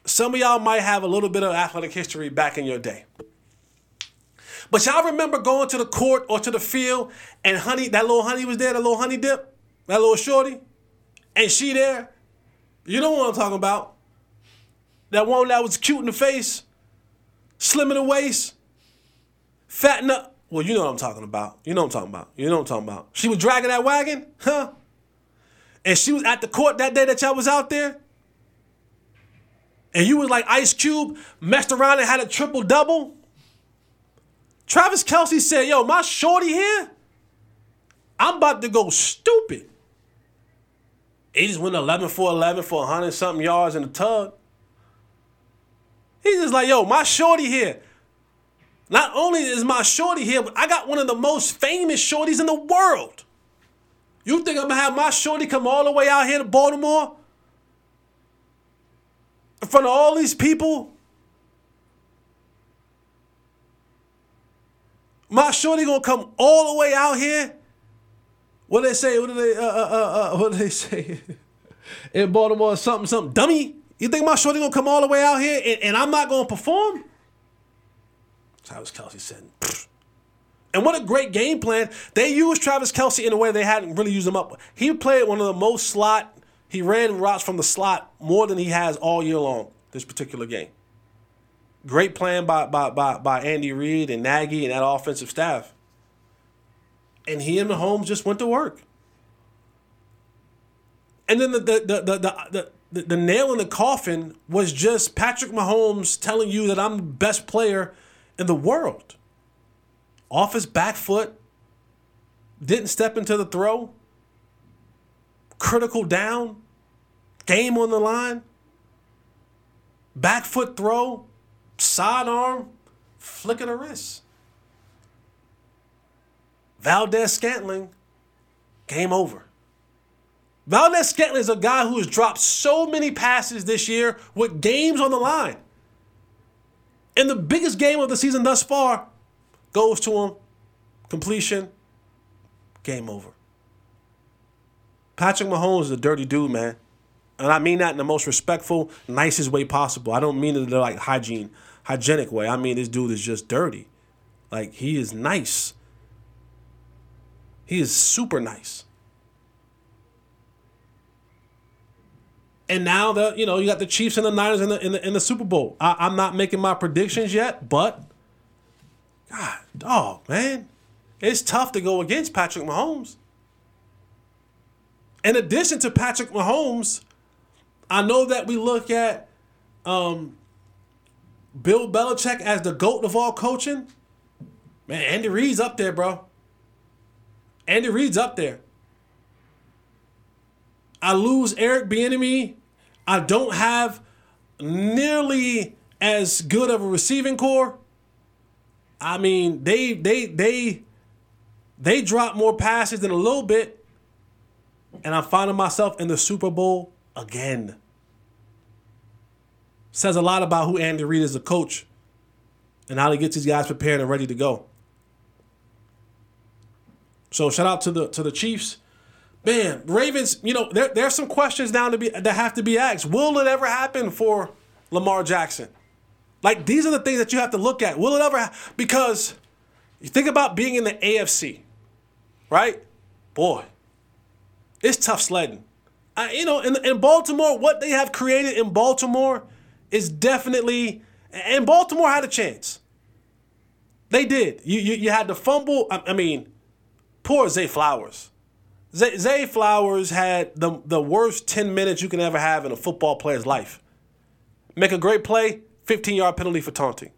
Some of y'all might have a little bit of athletic history back in your day. But y'all remember going to the court or to the field and honey, that little honey was there, that little honey dip, that little shorty, and she there. You know what I'm talking about. That one that was cute in the face, slim in the waist, fatting up. Well, you know what I'm talking about. You know what I'm talking about. You know what I'm talking about. She was dragging that wagon, huh? And she was at the court that day that y'all was out there. And you was like Ice Cube, messed around and had a triple double. Travis Kelce said, Yo, my shorty here, I'm about to go stupid. He just went 11 for 11 for 100 something yards in the tug. He's just like, yo, my shorty here. Not only is my shorty here, but I got one of the most famous shorties in the world. You think I'm gonna have my shorty come all the way out here to Baltimore? In front of all these people? My shorty gonna come all the way out here? What do they say? What do they uh, uh, uh, uh what do they say? In Baltimore, something, something. Dummy. You think my shorty gonna come all the way out here and, and I'm not gonna perform? Travis Kelce said. And what a great game plan. They used Travis Kelce in a way they hadn't really used him up. He played one of the most slot. He ran routes from the slot more than he has all year long. This particular game. Great plan by by by, by Andy Reid and Nagy and that offensive staff. And he and Mahomes just went to work. And then the the the the, the, the the, nail in the coffin was just Patrick Mahomes telling you that I'm the best player in the world. Off his back foot, didn't step into the throw, critical down, game on the line, back foot throw, sidearm, flick of the wrist. Valdes Scantling, game over. Valdes Scantling is a guy who has dropped so many passes this year with games on the line. And the biggest game of the season thus far goes to him. Completion, game over. Patrick Mahomes is a dirty dude, man. And I mean that in the most respectful, nicest way possible. I don't mean it like hygiene, hygienic way. I mean this dude is just dirty. Like he is nice. He is super nice. And now the you know you got the Chiefs and the Niners in the in the, in the Super Bowl. I, I'm not making my predictions yet, but God, dog, man, it's tough to go against Patrick Mahomes. In addition to Patrick Mahomes, I know that we look at um, Bill Belichick as the GOAT of all coaching, man, Andy Reid's up there, bro. Andy Reid's up there. I lose Eric Bieniemy. I don't have nearly as good of a receiving core. I mean, they they they they drop more passes than a little bit, and I'm finding myself in the Super Bowl again. Says a lot about who Andy Reid is a coach and how he gets these guys prepared and ready to go. So shout out to the to the Chiefs. Man, Ravens, you know, there, there's some questions down to be that have to be asked. Will it ever happen for Lamar Jackson? Like these are the things that you have to look at. Will it ever because you think about being in the AFC, right? Boy, it's tough sledding. I, you know, in, in Baltimore, what they have created in Baltimore is definitely, and Baltimore had a chance. They did. You you, you had the fumble. I, I mean, poor Zay Flowers. Zay, Zay Flowers had the the worst ten minutes you can ever have in a football player's life. Make a great play, fifteen yard penalty for taunting.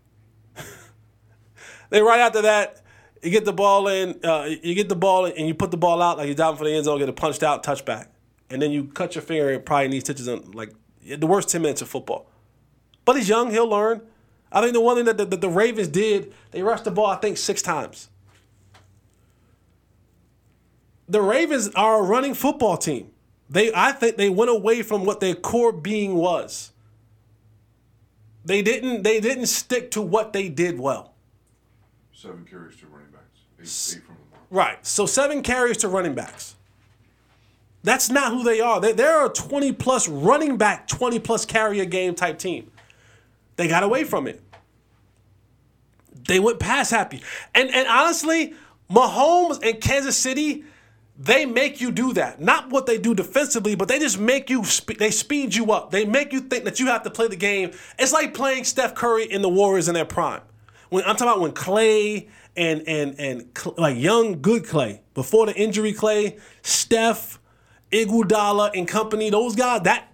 then right after that, you get the ball in, uh, you get the ball and you put the ball out like you're diving for the end zone, get it punched out, touchback, and then you cut your finger and probably knee stitches on like the worst ten minutes of football. But he's young, he'll learn. I think the one thing that the, that the Ravens did, they rushed the ball, I think, six times. The Ravens are a running football team. They, I think, they went away from what their core being was. They didn't. They didn't stick to what they did well. Seven carries to running backs. Eight, eight from. Right. So seven carries to running backs. That's not who they are. They, they're a 20 plus running back, 20 plus carry a game type team. They got away from it. They went pass happy. And and honestly, Mahomes and Kansas City, they make you do that. Not what they do defensively, but they just make you they speed you up. They make you think that you have to play the game. It's like playing Steph Curry in the Warriors in their prime. When I'm talking about when Clay and and and like young good Clay before the injury Clay, Steph, Iguodala and company, those guys that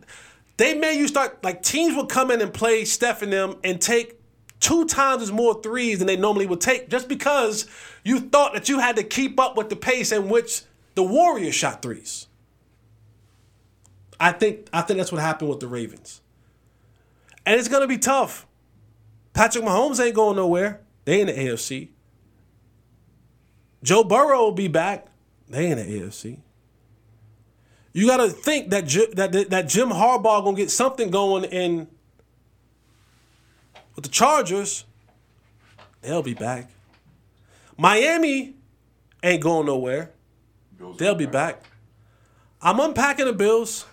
they made you start like teams would come in and play Steph and them and take two times as more threes than they normally would take just because you thought that you had to keep up with the pace in which the Warriors shot threes. I think I think that's what happened with the Ravens. And it's gonna be tough. Patrick Mahomes ain't going nowhere. They in the AFC. Joe Burrow will be back. They in the AFC. You got to think that J- that that Jim Harbaugh gonna get something going in with the Chargers. They'll be back. Miami ain't going nowhere. Bills They'll be back. I'm unpacking the Bills,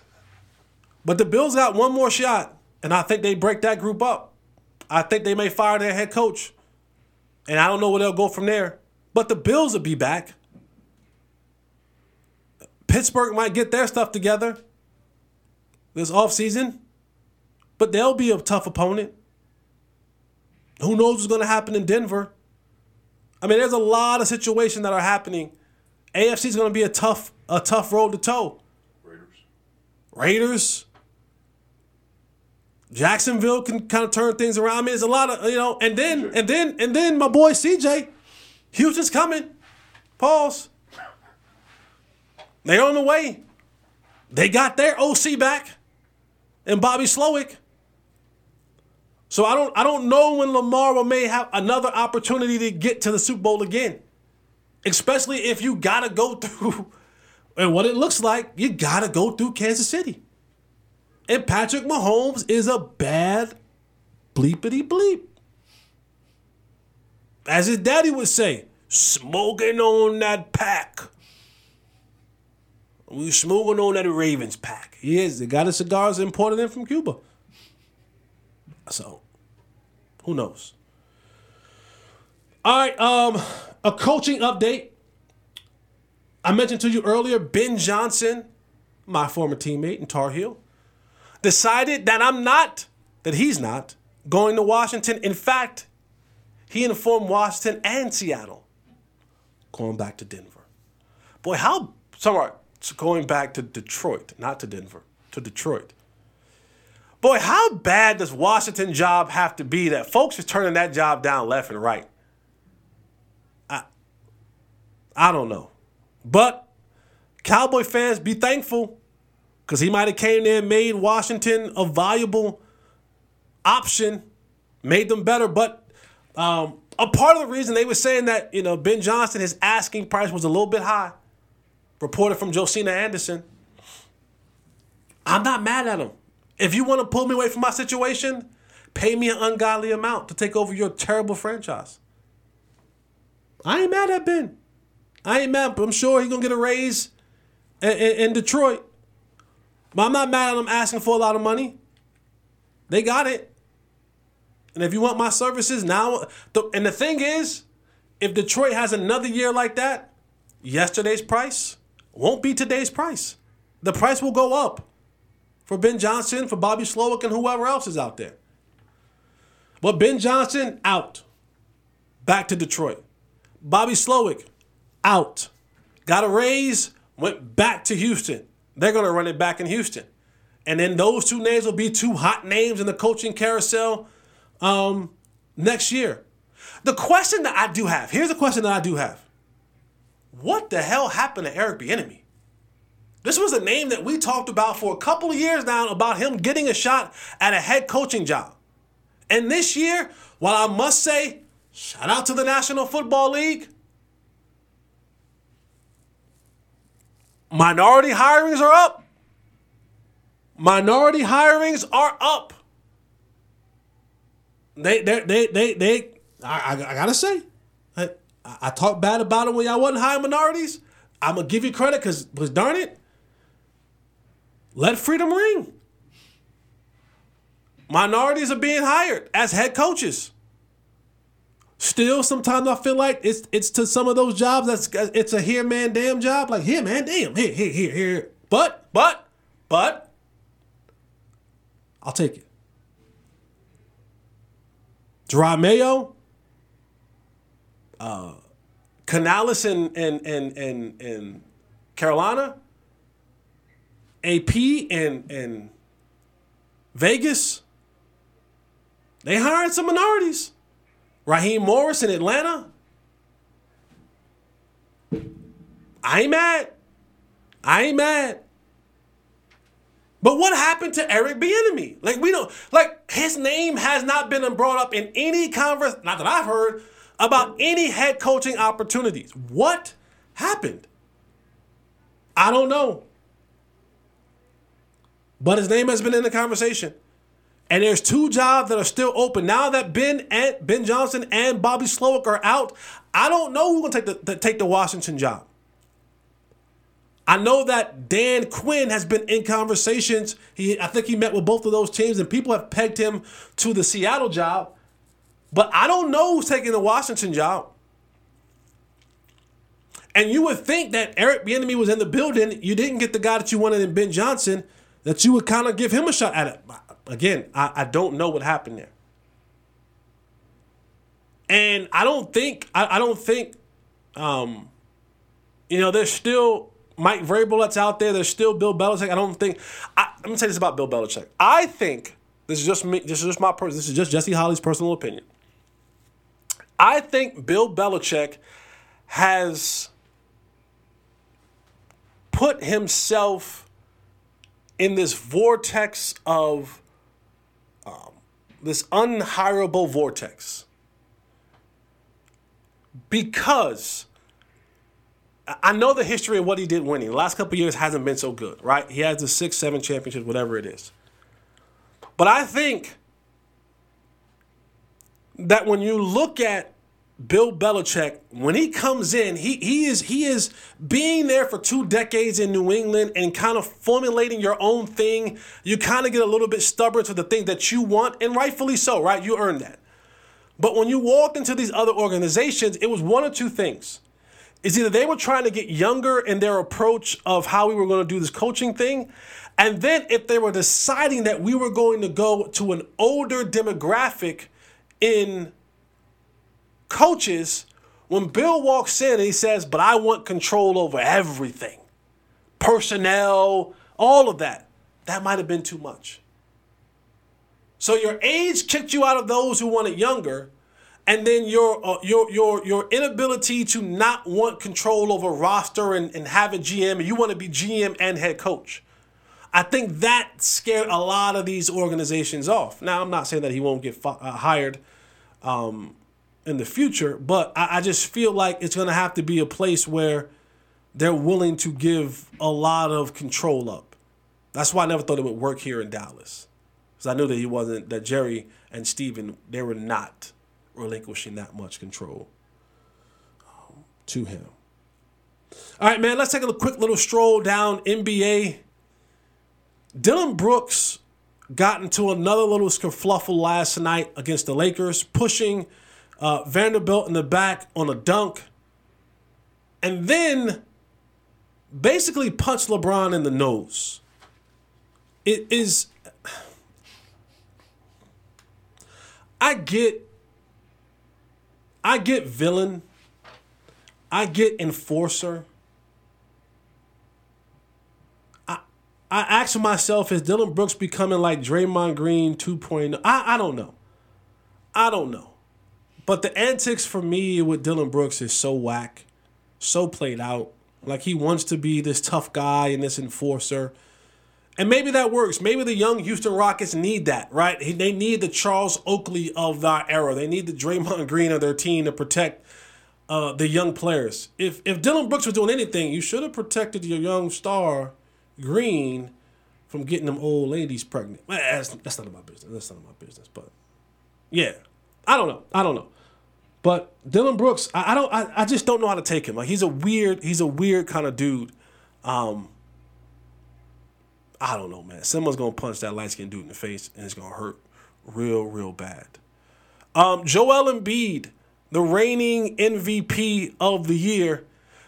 but the Bills got one more shot, and I think they break that group up. I think they may fire their head coach, and I don't know where they'll go from there. But the Bills will be back. Pittsburgh might get their stuff together this offseason, but they'll be a tough opponent. Who knows what's going to happen in Denver? I mean, there's a lot of situations that are happening. AFC is going to be a tough, a tough road to toe. Raiders. Raiders, Jacksonville can kind of turn things around. I mean, there's a lot of you know, and then and then and then my boy CJ, Houston's coming. Pause. They're on the way. They got their OC back, and Bobby Slowik. So I don't I don't know when Lamar may have another opportunity to get to the Super Bowl again. Especially if you gotta go through and what it looks like, you gotta go through Kansas City. And Patrick Mahomes is a bad bleepity bleep. As his daddy would say, smoking on that pack. We smoking on that Ravens pack. He is. They got his cigars imported in from Cuba. So, who knows? All right, um, a coaching update. I mentioned to you earlier, Ben Johnson, my former teammate in Tar Heel, decided that I'm not, that he's not, going to Washington. In fact, he informed Washington and Seattle going back to Denver. Boy, how, sorry, going back to Detroit, not to Denver, to Detroit. Boy, how bad does Washington job have to be that folks are turning that job down left and right? I, I don't know. But Cowboy fans, be thankful because he might have came there and made Washington a valuable option, made them better. But um, a part of the reason they were saying that, you know, Ben Johnson, his asking price was a little bit high, reported from Josina Anderson. I'm not mad at him. If you want to pull me away from my situation, pay me an ungodly amount to take over your terrible franchise. I ain't mad at Ben. I ain't mad, but I'm sure he's gonna get a raise in, in, in, Detroit. But I'm not mad at him asking for a lot of money. They got it. And if you want my services now, and the thing is, if Detroit has another year like that, yesterday's price won't be today's price. The price will go up for Ben Johnson, for Bobby Slowik, and whoever else is out there. But Ben Johnson, out. Back to Detroit. Bobby Slowik, out. Got a raise, went back to Houston. They're going to run it back in Houston. And then those two names will be two hot names in the coaching carousel um, next year. The question that I do have here's a question that I do have. What the hell happened to Eric Bieniemy? This was a name that we talked about for a couple of years now about him getting a shot at a head coaching job. And this year, while I must say, shout out to the National Football League, minority hirings are up. Minority hirings are up. They, they, they, they, they I, I, I gotta say, I, I talk bad about them when y'all wasn't hiring minorities. I'm gonna give you credit because, because darn it, let freedom ring. Minorities are being hired as head coaches. Still, sometimes I feel like it's it's to some of those jobs that's it's a here man damn job. Like here man damn here here here here. But but but I'll take it. Jerod Mayo, uh, Canales and and and and and Carolina. AP and and Vegas, they hired some minorities. Raheem Morris in Atlanta. I ain't mad. I ain't mad. But what happened to Eric Bieniemy? Like we don't like his name has not been brought up in any converse, not that I've heard, about any head coaching opportunities. What happened? I don't know. But his name has been in the conversation. And there's two jobs that are still open. Now that Ben and Ben Johnson and Bobby Slowik are out, I don't know who's gonna take the, take the Washington job. I know that Dan Quinn has been in conversations. He I think he met with both of those teams, and people have pegged him to the Seattle job. But I don't know who's taking the Washington job. And you would think that Eric Bieniemy was in the building. You didn't get the guy that you wanted in Ben Johnson that you would kind of give him a shot at it. Again, I, I don't know what happened there. And I don't think I, I don't think um, you know, there's still Mike Vrabel that's out there. There's still Bill Belichick. I don't think. I, am me say this about Bill Belichick. I think this is just me. This is just my person. This is just Jesse Holley's personal opinion. I think Bill Belichick has put himself in this vortex of um, this unhirable vortex because I know the history of what he did winning. The last couple years hasn't been so good, right? He has the six, seven championships, whatever it is. But I think that when you look at Bill Belichick, when he comes in, he he is he is being there for two decades in New England and kind of formulating your own thing. You kind of get a little bit stubborn to the thing that you want, and rightfully so, right? You earned that. But when you walk into these other organizations, it was one or two things. It's either they were trying to get younger in their approach of how we were going to do this coaching thing, and then if they were deciding that we were going to go to an older demographic in coaches, when Bill walks in and he says, But I want control over everything personnel, all of that, that might have been too much. So your age kicked you out of those who wanted younger, and then your uh, your your your inability to not want control over roster and, and have a GM, and you want to be GM and head coach. I think that scared a lot of these organizations off. Now, I'm not saying that he won't get fi- uh, hired um, in the future, but I, I just feel like it's going to have to be a place where they're willing to give a lot of control up. That's why I never thought it would work here in Dallas. Because I knew that he wasn't, that Jerry and Steven, they were not relinquishing that much control um, to him. All right, man, let's take a quick little stroll down NBA Dillon Brooks got into another little skerfluffle last night against the Lakers, pushing uh, Vanderbilt in the back on a dunk, and then basically punched LeBron in the nose. It is. I get. I get villain. I get enforcer. I ask myself, is Dillon Brooks becoming like Draymond Green 2.0? I, I don't know. I don't know. But the antics for me with Dillon Brooks is so whack, so played out. Like he wants to be this tough guy and this enforcer. And maybe that works. Maybe the young Houston Rockets need that, right? They need the Charles Oakley of that era. They need the Draymond Green of their team to protect uh, the young players. If if Dillon Brooks was doing anything, you should have protected your young star Green from getting them old ladies pregnant. Well, that's, that's none of my business. That's none of my business. But yeah, I don't know. I don't know. But Dillon Brooks, I, I don't. I, I just don't know how to take him. Like he's a weird. He's a weird kind of dude. Um, I don't know, man. Someone's gonna punch that light skinned dude in the face, and it's gonna hurt real, real bad. Um, Joel Embiid, the reigning MVP of the year.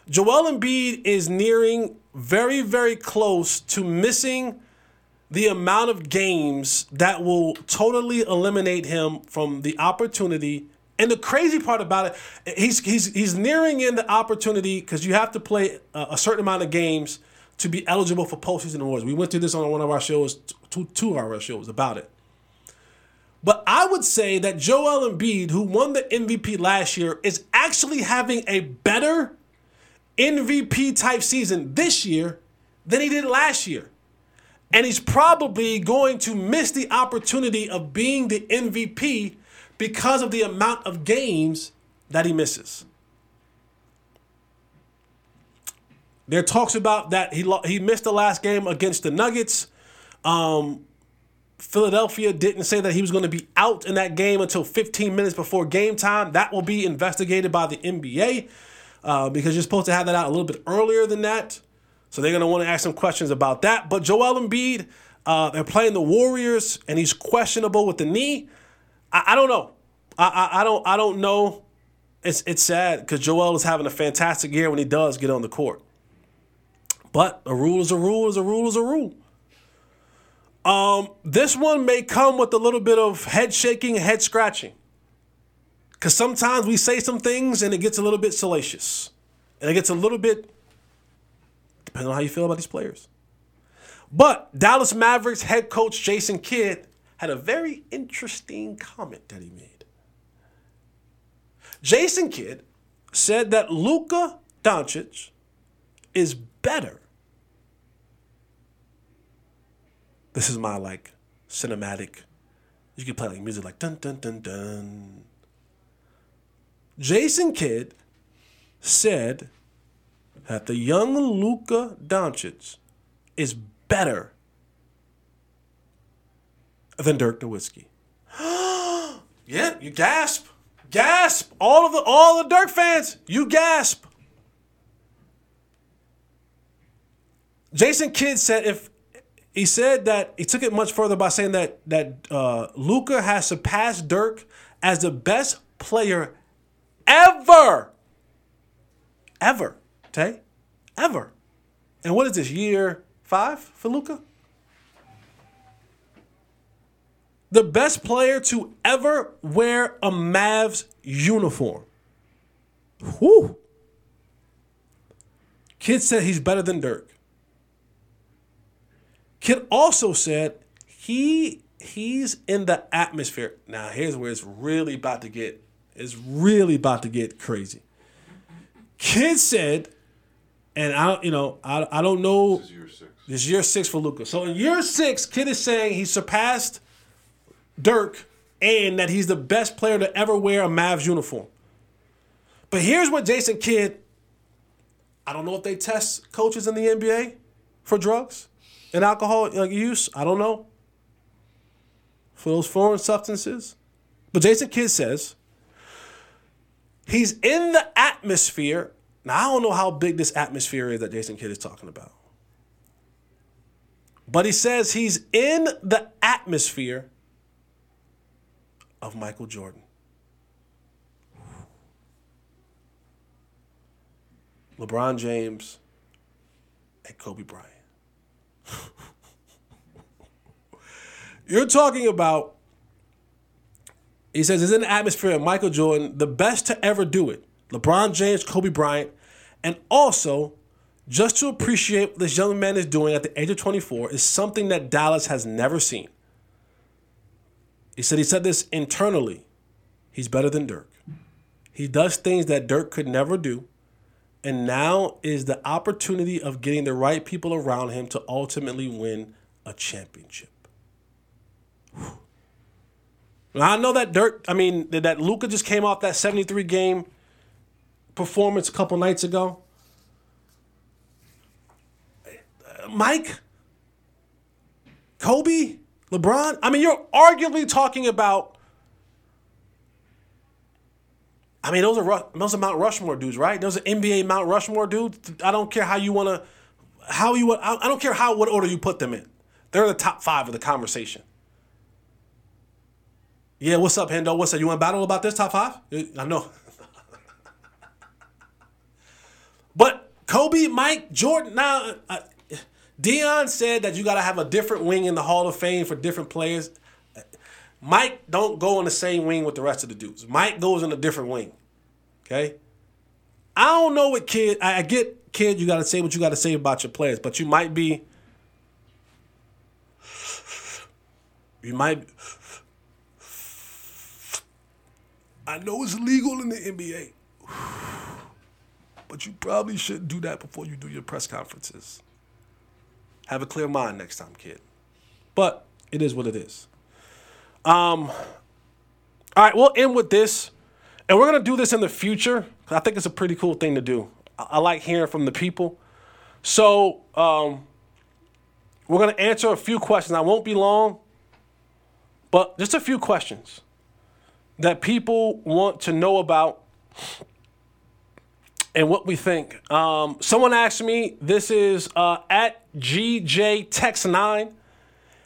Joel Embiid is nearing very, very close to missing the amount of games that will totally eliminate him from the opportunity. And the crazy part about it, he's he's he's nearing in the opportunity because you have to play a, a, certain amount of games to be eligible for postseason awards. We went through this on one of our shows, two two of our shows about it. But I would say that Joel Embiid, who won the MVP last year, is actually having a better MVP type season this year than he did last year. And he's probably going to miss the opportunity of being the MVP because of the amount of games that he misses. There talks about that he he missed the last game against the Nuggets. Um, Philadelphia didn't say that he was going to be out in that game until 15 minutes before game time. That will be investigated by the NBA uh, because you're supposed to have that out a little bit earlier than that. So they're going to want to ask some questions about that. But Joel Embiid, uh, they're playing the Warriors, and he's questionable with the knee. I, I don't know. I, I, I, don't. I don't know. It's it's sad because Joel is having a fantastic year when he does get on the court. But a rule is a rule is a rule is a rule. Um, this one may come with a little bit of head shaking, head scratching. Because sometimes we say some things and it gets a little bit salacious. And it gets a little bit, depending on how you feel about these players. But Dallas Mavericks head coach Jason Kidd had a very interesting comment that he made. Jason Kidd said that Luka Doncic is better. This is my like cinematic. You can play like music like dun dun dun dun Jason Kidd said that the young Luka Doncic is better than Dirk Nowitzki. yeah, you gasp, gasp. All of the all the Dirk fans, you gasp. Jason Kidd said if he said that he took it much further by saying that that uh, Luka has surpassed Dirk as the best player ever. Ever. Tay? Ever. And what is this, year five for Luka? The best player to ever wear a Mavs uniform. Whew. Kidd said he's better than Dirk. Kidd also said he he's in the atmosphere. Now here's where it's really about to get it's really about to get crazy. Kidd said, and I you know, I, I don't know This is year six. this is year six for Luka. So in year six, Kidd is saying he surpassed Dirk and that he's the best player to ever wear a Mavs uniform. But here's what Jason Kidd, I don't know if they test coaches in the NBA for drugs and alcohol use. I don't know. For those foreign substances. But Jason Kidd says he's in the atmosphere. Now, I don't know how big this atmosphere is that Jason Kidd is talking about. But he says he's in the atmosphere of Michael Jordan. LeBron James and Kobe Bryant. You're talking about, he says, it's in the atmosphere of Michael Jordan, the best to ever do it. LeBron James, Kobe Bryant, and also just to appreciate what this young man is doing at the age of 24 is something that Dallas has never seen. He said he said this internally. He's better than Dirk. He does things that Dirk could never do. And now is the opportunity of getting the right people around him to ultimately win a championship. Whew. I know that Dirk, I mean, that, Luka just came off that 73 game performance a couple nights ago. Mike, Kobe, LeBron. I mean, you're arguably talking about. I mean, those are those are Mount Rushmore dudes, right? Those are NBA Mount Rushmore dudes. I don't care how you want to, how you want. I don't care how what order you put them in. They're the top five of the conversation. Yeah, what's up, Hendo? What's up? You want to battle about this top five? I know. but Kobe, Mike, Jordan. Now, Deion said that you got to have a different wing in the Hall of Fame for different players. Mike don't go in the same wing with the rest of the dudes. Mike goes in a different wing. Okay? I don't know what Kidd I I get Kidd you got to say what you got to say about your players, but you might be you might I know it's legal in the NBA. But you probably shouldn't do that before you do your press conferences. Have a clear mind next time, kid. But it is what it is. Um, all right, we'll end with this, and we're gonna do this in the future. I think it's a pretty cool thing to do. I, I like hearing from the people. So um, we're gonna answer a few questions. I won't be long, but just a few questions that people want to know about and what we think. Um, someone asked me, this is uh, at GJ Tex 9.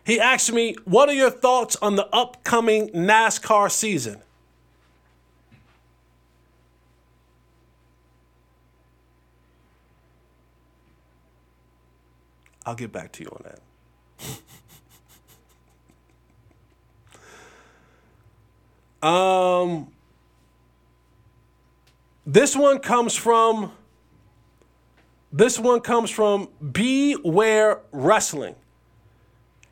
He asked me, what are your thoughts on the upcoming NASCAR season? I'll get back to you on that. um, this one comes from. This one comes from Beware Wrestling.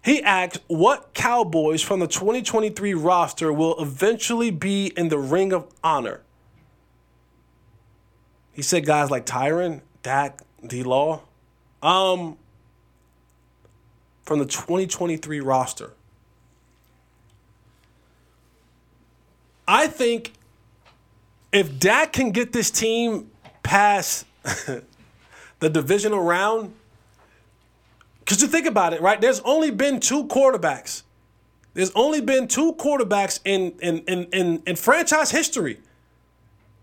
He asked, What Cowboys from the 2023 roster will eventually be in the Ring of Honor? He said guys like Tyron, Dak, D Law. Um, from the 2023 roster. I think if Dak can get this team past the divisional round, because you think about it, right? There's only been two quarterbacks. There's only been two quarterbacks in in in in, in franchise history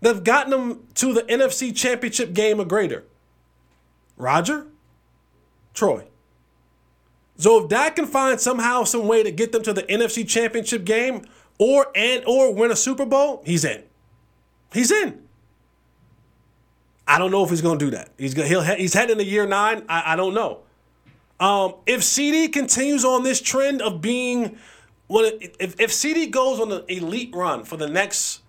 that have gotten them to the NFC Championship game or greater. Roger, Troy. So if Dak can find somehow some way to get them to the NFC Championship game or and or win a Super Bowl, he's in. He's in. I don't know if he's going to do that. He's go- he'll he's heading to year nine. I, I don't know. Um, if CeeDee continues on this trend of being if if CeeDee goes on an elite run for the next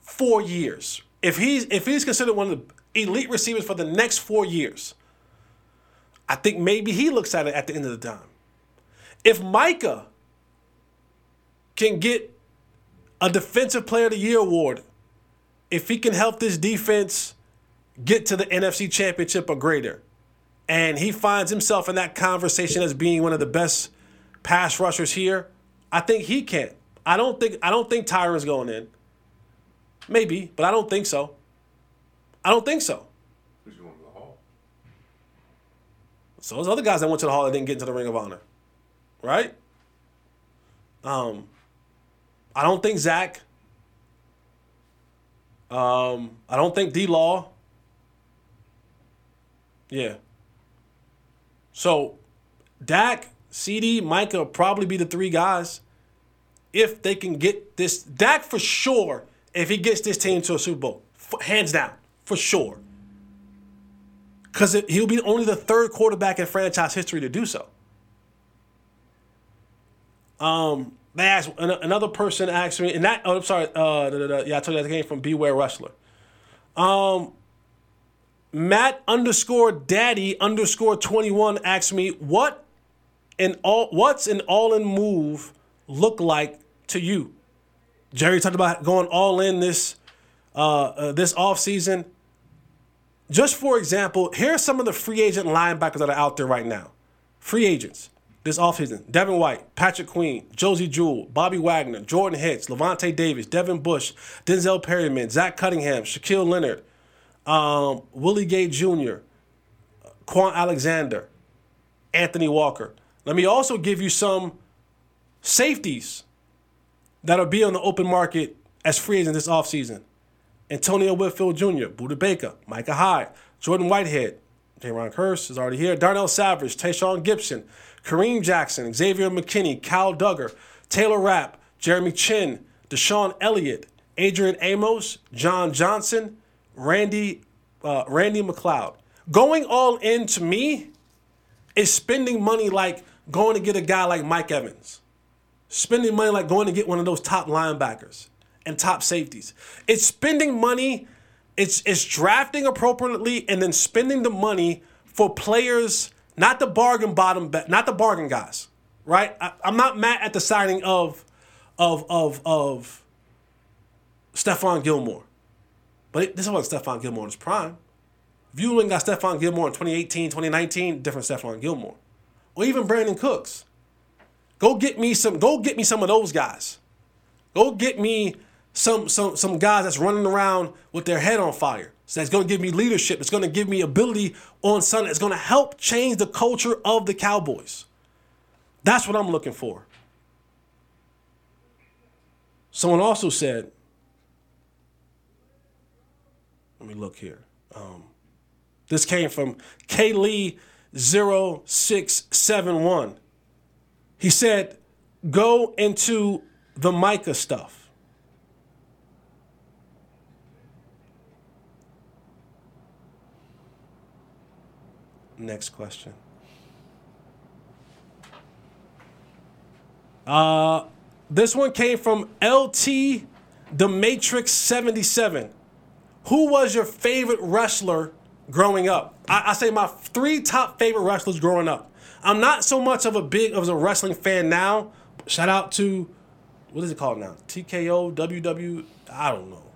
four years, if he's if he's considered one of the elite receivers for the next four years, I think maybe he looks at it at the end of the time. If Micah can get a Defensive Player of the Year award if he can help this defense get to the NFC Championship or greater. And he finds himself in that conversation as being one of the best pass rushers here. I think he can. I don't think I don't think Tyron's going in. Maybe, but I don't think so. I don't think so. Who's going to the hall? So those other guys that went to the hall that didn't get into the Ring of Honor, right? Um, I don't think Zack. Um, I don't think D Law. Yeah. So, Dak, CeeDee, Micah probably be the three guys if they can get this. Dak for sure, if he gets this team to a Super Bowl, f- hands down, for sure. Because he'll be only the third quarterback in franchise history to do so. Um, they asked an- another person asked me, and that oh, I'm sorry, uh, da, da, da, yeah, I told you that came from Beware Wrestler. Um, Matt underscore Daddy underscore twenty one asked me what an all what's an all in move look like to you. Jerry talked about going all in this uh, uh, this off season. Just for example, here are some of the free agent linebackers that are out there right now. Free agents this offseason. Devin White, Patrick Queen, Josey Jewell, Bobby Wagner, Jordan Hicks, Lavonte Davis, Devin Bush, Denzel Perryman, Zach Cunningham, Shaquille Leonard, um, Willie Gay Jr., Kwon Alexander, Anthony Walker. Let me also give you some safeties that'll be on the open market as free agents this offseason. Antonio Whitfield Jr., Budda Baker, Micah Hyde, Jordan Whitehead, Jayron Kearse is already here, Darnell Savage, Tashaun Gipson, Kareem Jackson, Xavier McKinney, Kyle Dugger, Taylor Rapp, Jeremy Chinn, DeShon Elliott, Adrian Amos, John Johnson, Randy, uh, Randy McLeod. Going all in to me is spending money like going to get a guy like Mike Evans. Spending money like going to get one of those top linebackers and top safeties. It's spending money, it's it's drafting appropriately and then spending the money for players, not the bargain bottom, not the bargain guys, right? I, I'm not mad at the signing of of of of Stephon Gilmore. But it, this wasn't Stephon Gilmore in his prime. If you got Stephon Gilmore in 2018, 2019, different Stephon Gilmore. Or even Brandin Cooks. Go get me some, go get me some of those guys. Go get me some some some guys that's running around with their head on fire. So that's gonna give me leadership. It's gonna give me ability on Sunday. It's gonna help change the culture of the Cowboys. That's what I'm looking for. Someone also said, let me look here. Um, this came from K Lee 0671. He said, go into the Micah stuff. Next question. Uh, this one came from LT The Matrix 77. Who was your favorite wrestler growing up? I, I, say my three top favorite wrestlers growing up. I'm not so much of a big of a wrestling fan now. Shout out to what is it called now? TKO, WW, I don't know.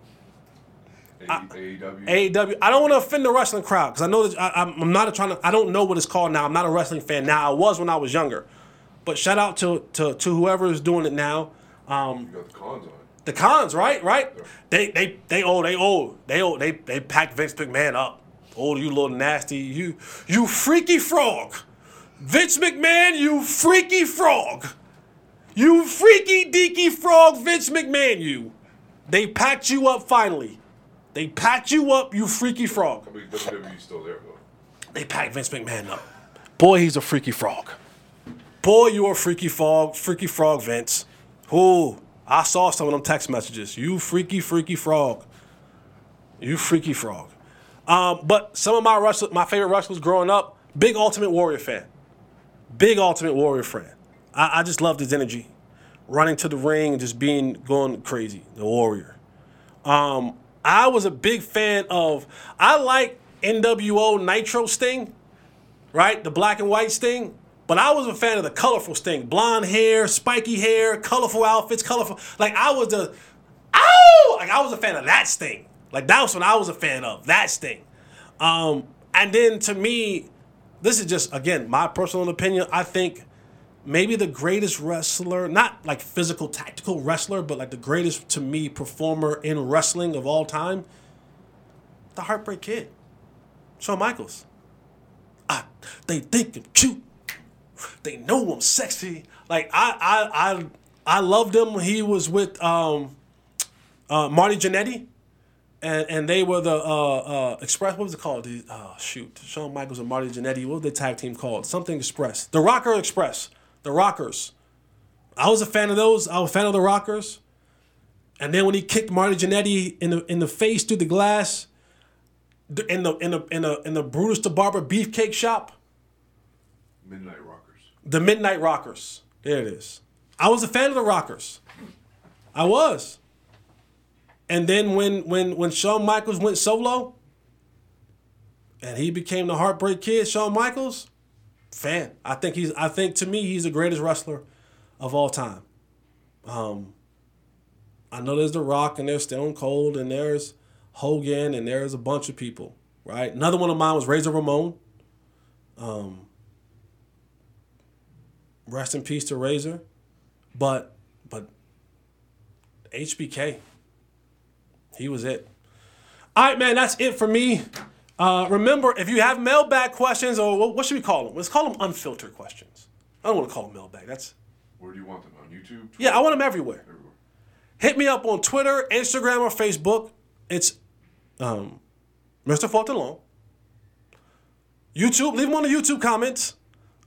AEW. AEW. I don't want to offend the wrestling crowd because I know that I, I'm not trying to. I don't know what it's called now. I'm not a wrestling fan now. I was when I was younger, but shout out to to, to whoever is doing it now. Um, You got the cons on it. the cons, right? Right? They they they old they old they old they they packed Vince McMahon up. Oh, you little nasty you you freaky frog, Vince McMahon, you freaky frog, you freaky deaky frog, Vince McMahon, you. They packed you up finally. They packed you up, you freaky frog. I mean, WWE's still there though. They packed Vince McMahon up. Boy, he's a freaky frog. Boy, you're a freaky frog, freaky frog, Vince. Who? I saw some of them text messages. You freaky, freaky frog. You freaky frog. Um, but some of my wrestle, my favorite wrestlers growing up, big Ultimate Warrior fan. Big Ultimate Warrior fan. I, I just loved his energy. Running to the ring and just being going crazy. The Warrior. Um, I was a big fan of. I like NWO Nitro Sting, right? The black and white Sting. But I was a fan of the colorful Sting, blonde hair, spiky hair, colorful outfits, colorful. Like I was the, ow! Like I was a fan of that Sting. Like that was what I was a fan of that Sting. Um, and then to me, this is just again my personal opinion. I think maybe the greatest wrestler, not like physical tactical wrestler, but like the greatest to me performer in wrestling of all time, the Heartbreak Kid, Shawn Michaels. I, they think I'm cute. They know I'm sexy. Like I I I I loved him he was with um uh, Marty Jannetty. And, and they were the uh, uh, Express. What was it called? The, oh shoot, Shawn Michaels and Marty Jannetty. What was the tag team called? Something Express. The Rocker Express. The Rockers. I was a fan of those. I was a fan of the Rockers. And then when he kicked Marty Jannetty in the in the face through the glass, in the in the in the in the Brutus the Barber beefcake shop. Midnight Rockers. The Midnight Rockers. There it is. I was a fan of the Rockers. I was. And then when when when Shawn Michaels went solo and he became the Heartbreak Kid, Shawn Michaels, fan. I think he's I think to me he's the greatest wrestler of all time. Um I know there's The Rock and there's Stone Cold and there's Hogan and there's a bunch of people, right? Another one of mine was Razor Ramon. Um rest in peace to Razor. But but HBK he was it. All right, man, that's it for me. Uh, remember, if you have mailbag questions, or what, what should we call them? Let's call them unfiltered questions. I don't want to call them mailbag. That's Where do you want them? On YouTube? Twitter? yeah, I want them everywhere. Everywhere. Hit me up on Twitter, Instagram, or Facebook. It's um, Mr. Fulton Long. YouTube, leave them on the YouTube comments.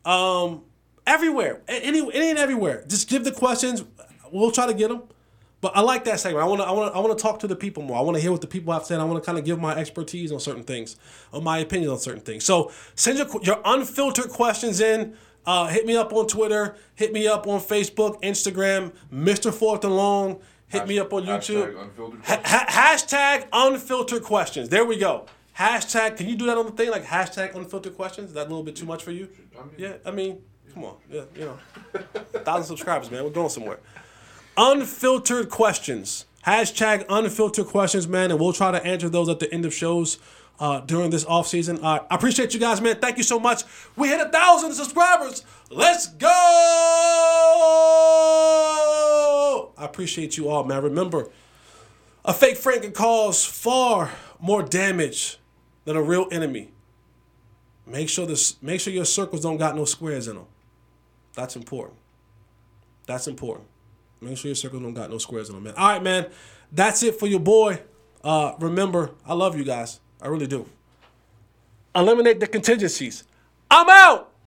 Um, everywhere, any, any and everywhere. Just give the questions. We'll try to get them. But I like that segment. I want to, I want to, I want to talk to the people more. I want to hear what the people have said. I want to kind of give my expertise on certain things, or my opinion on certain things. So send your your unfiltered questions in. Uh, hit me up on Twitter. Hit me up on Facebook, Instagram, Mr. Fulton Long. Hit me up on YouTube. Hashtag unfiltered ha- hashtag unfiltered questions. There we go. Hashtag. Can you do that on the thing? Like hashtag unfiltered questions? Is that a little bit too much for you? I mean- Yeah. I mean, come on. Yeah. You know, thousand subscribers, man. We're going somewhere. Unfiltered questions. Hashtag unfiltered questions, man, and we'll try to answer those at the end of shows uh, during this off season. Uh, I appreciate you guys, man. Thank you so much. We hit a thousand subscribers. Let's go! I appreciate you all, man. Remember, a fake friend can cause far more damage than a real enemy. Make sure this. Make sure your circles don't got no squares in them. That's important. That's important. Make sure your circles don't got no squares in them, man. All right, man. That's it for your boy. Uh, remember, I love you guys. I really do. Eliminate the contingencies. I'm out.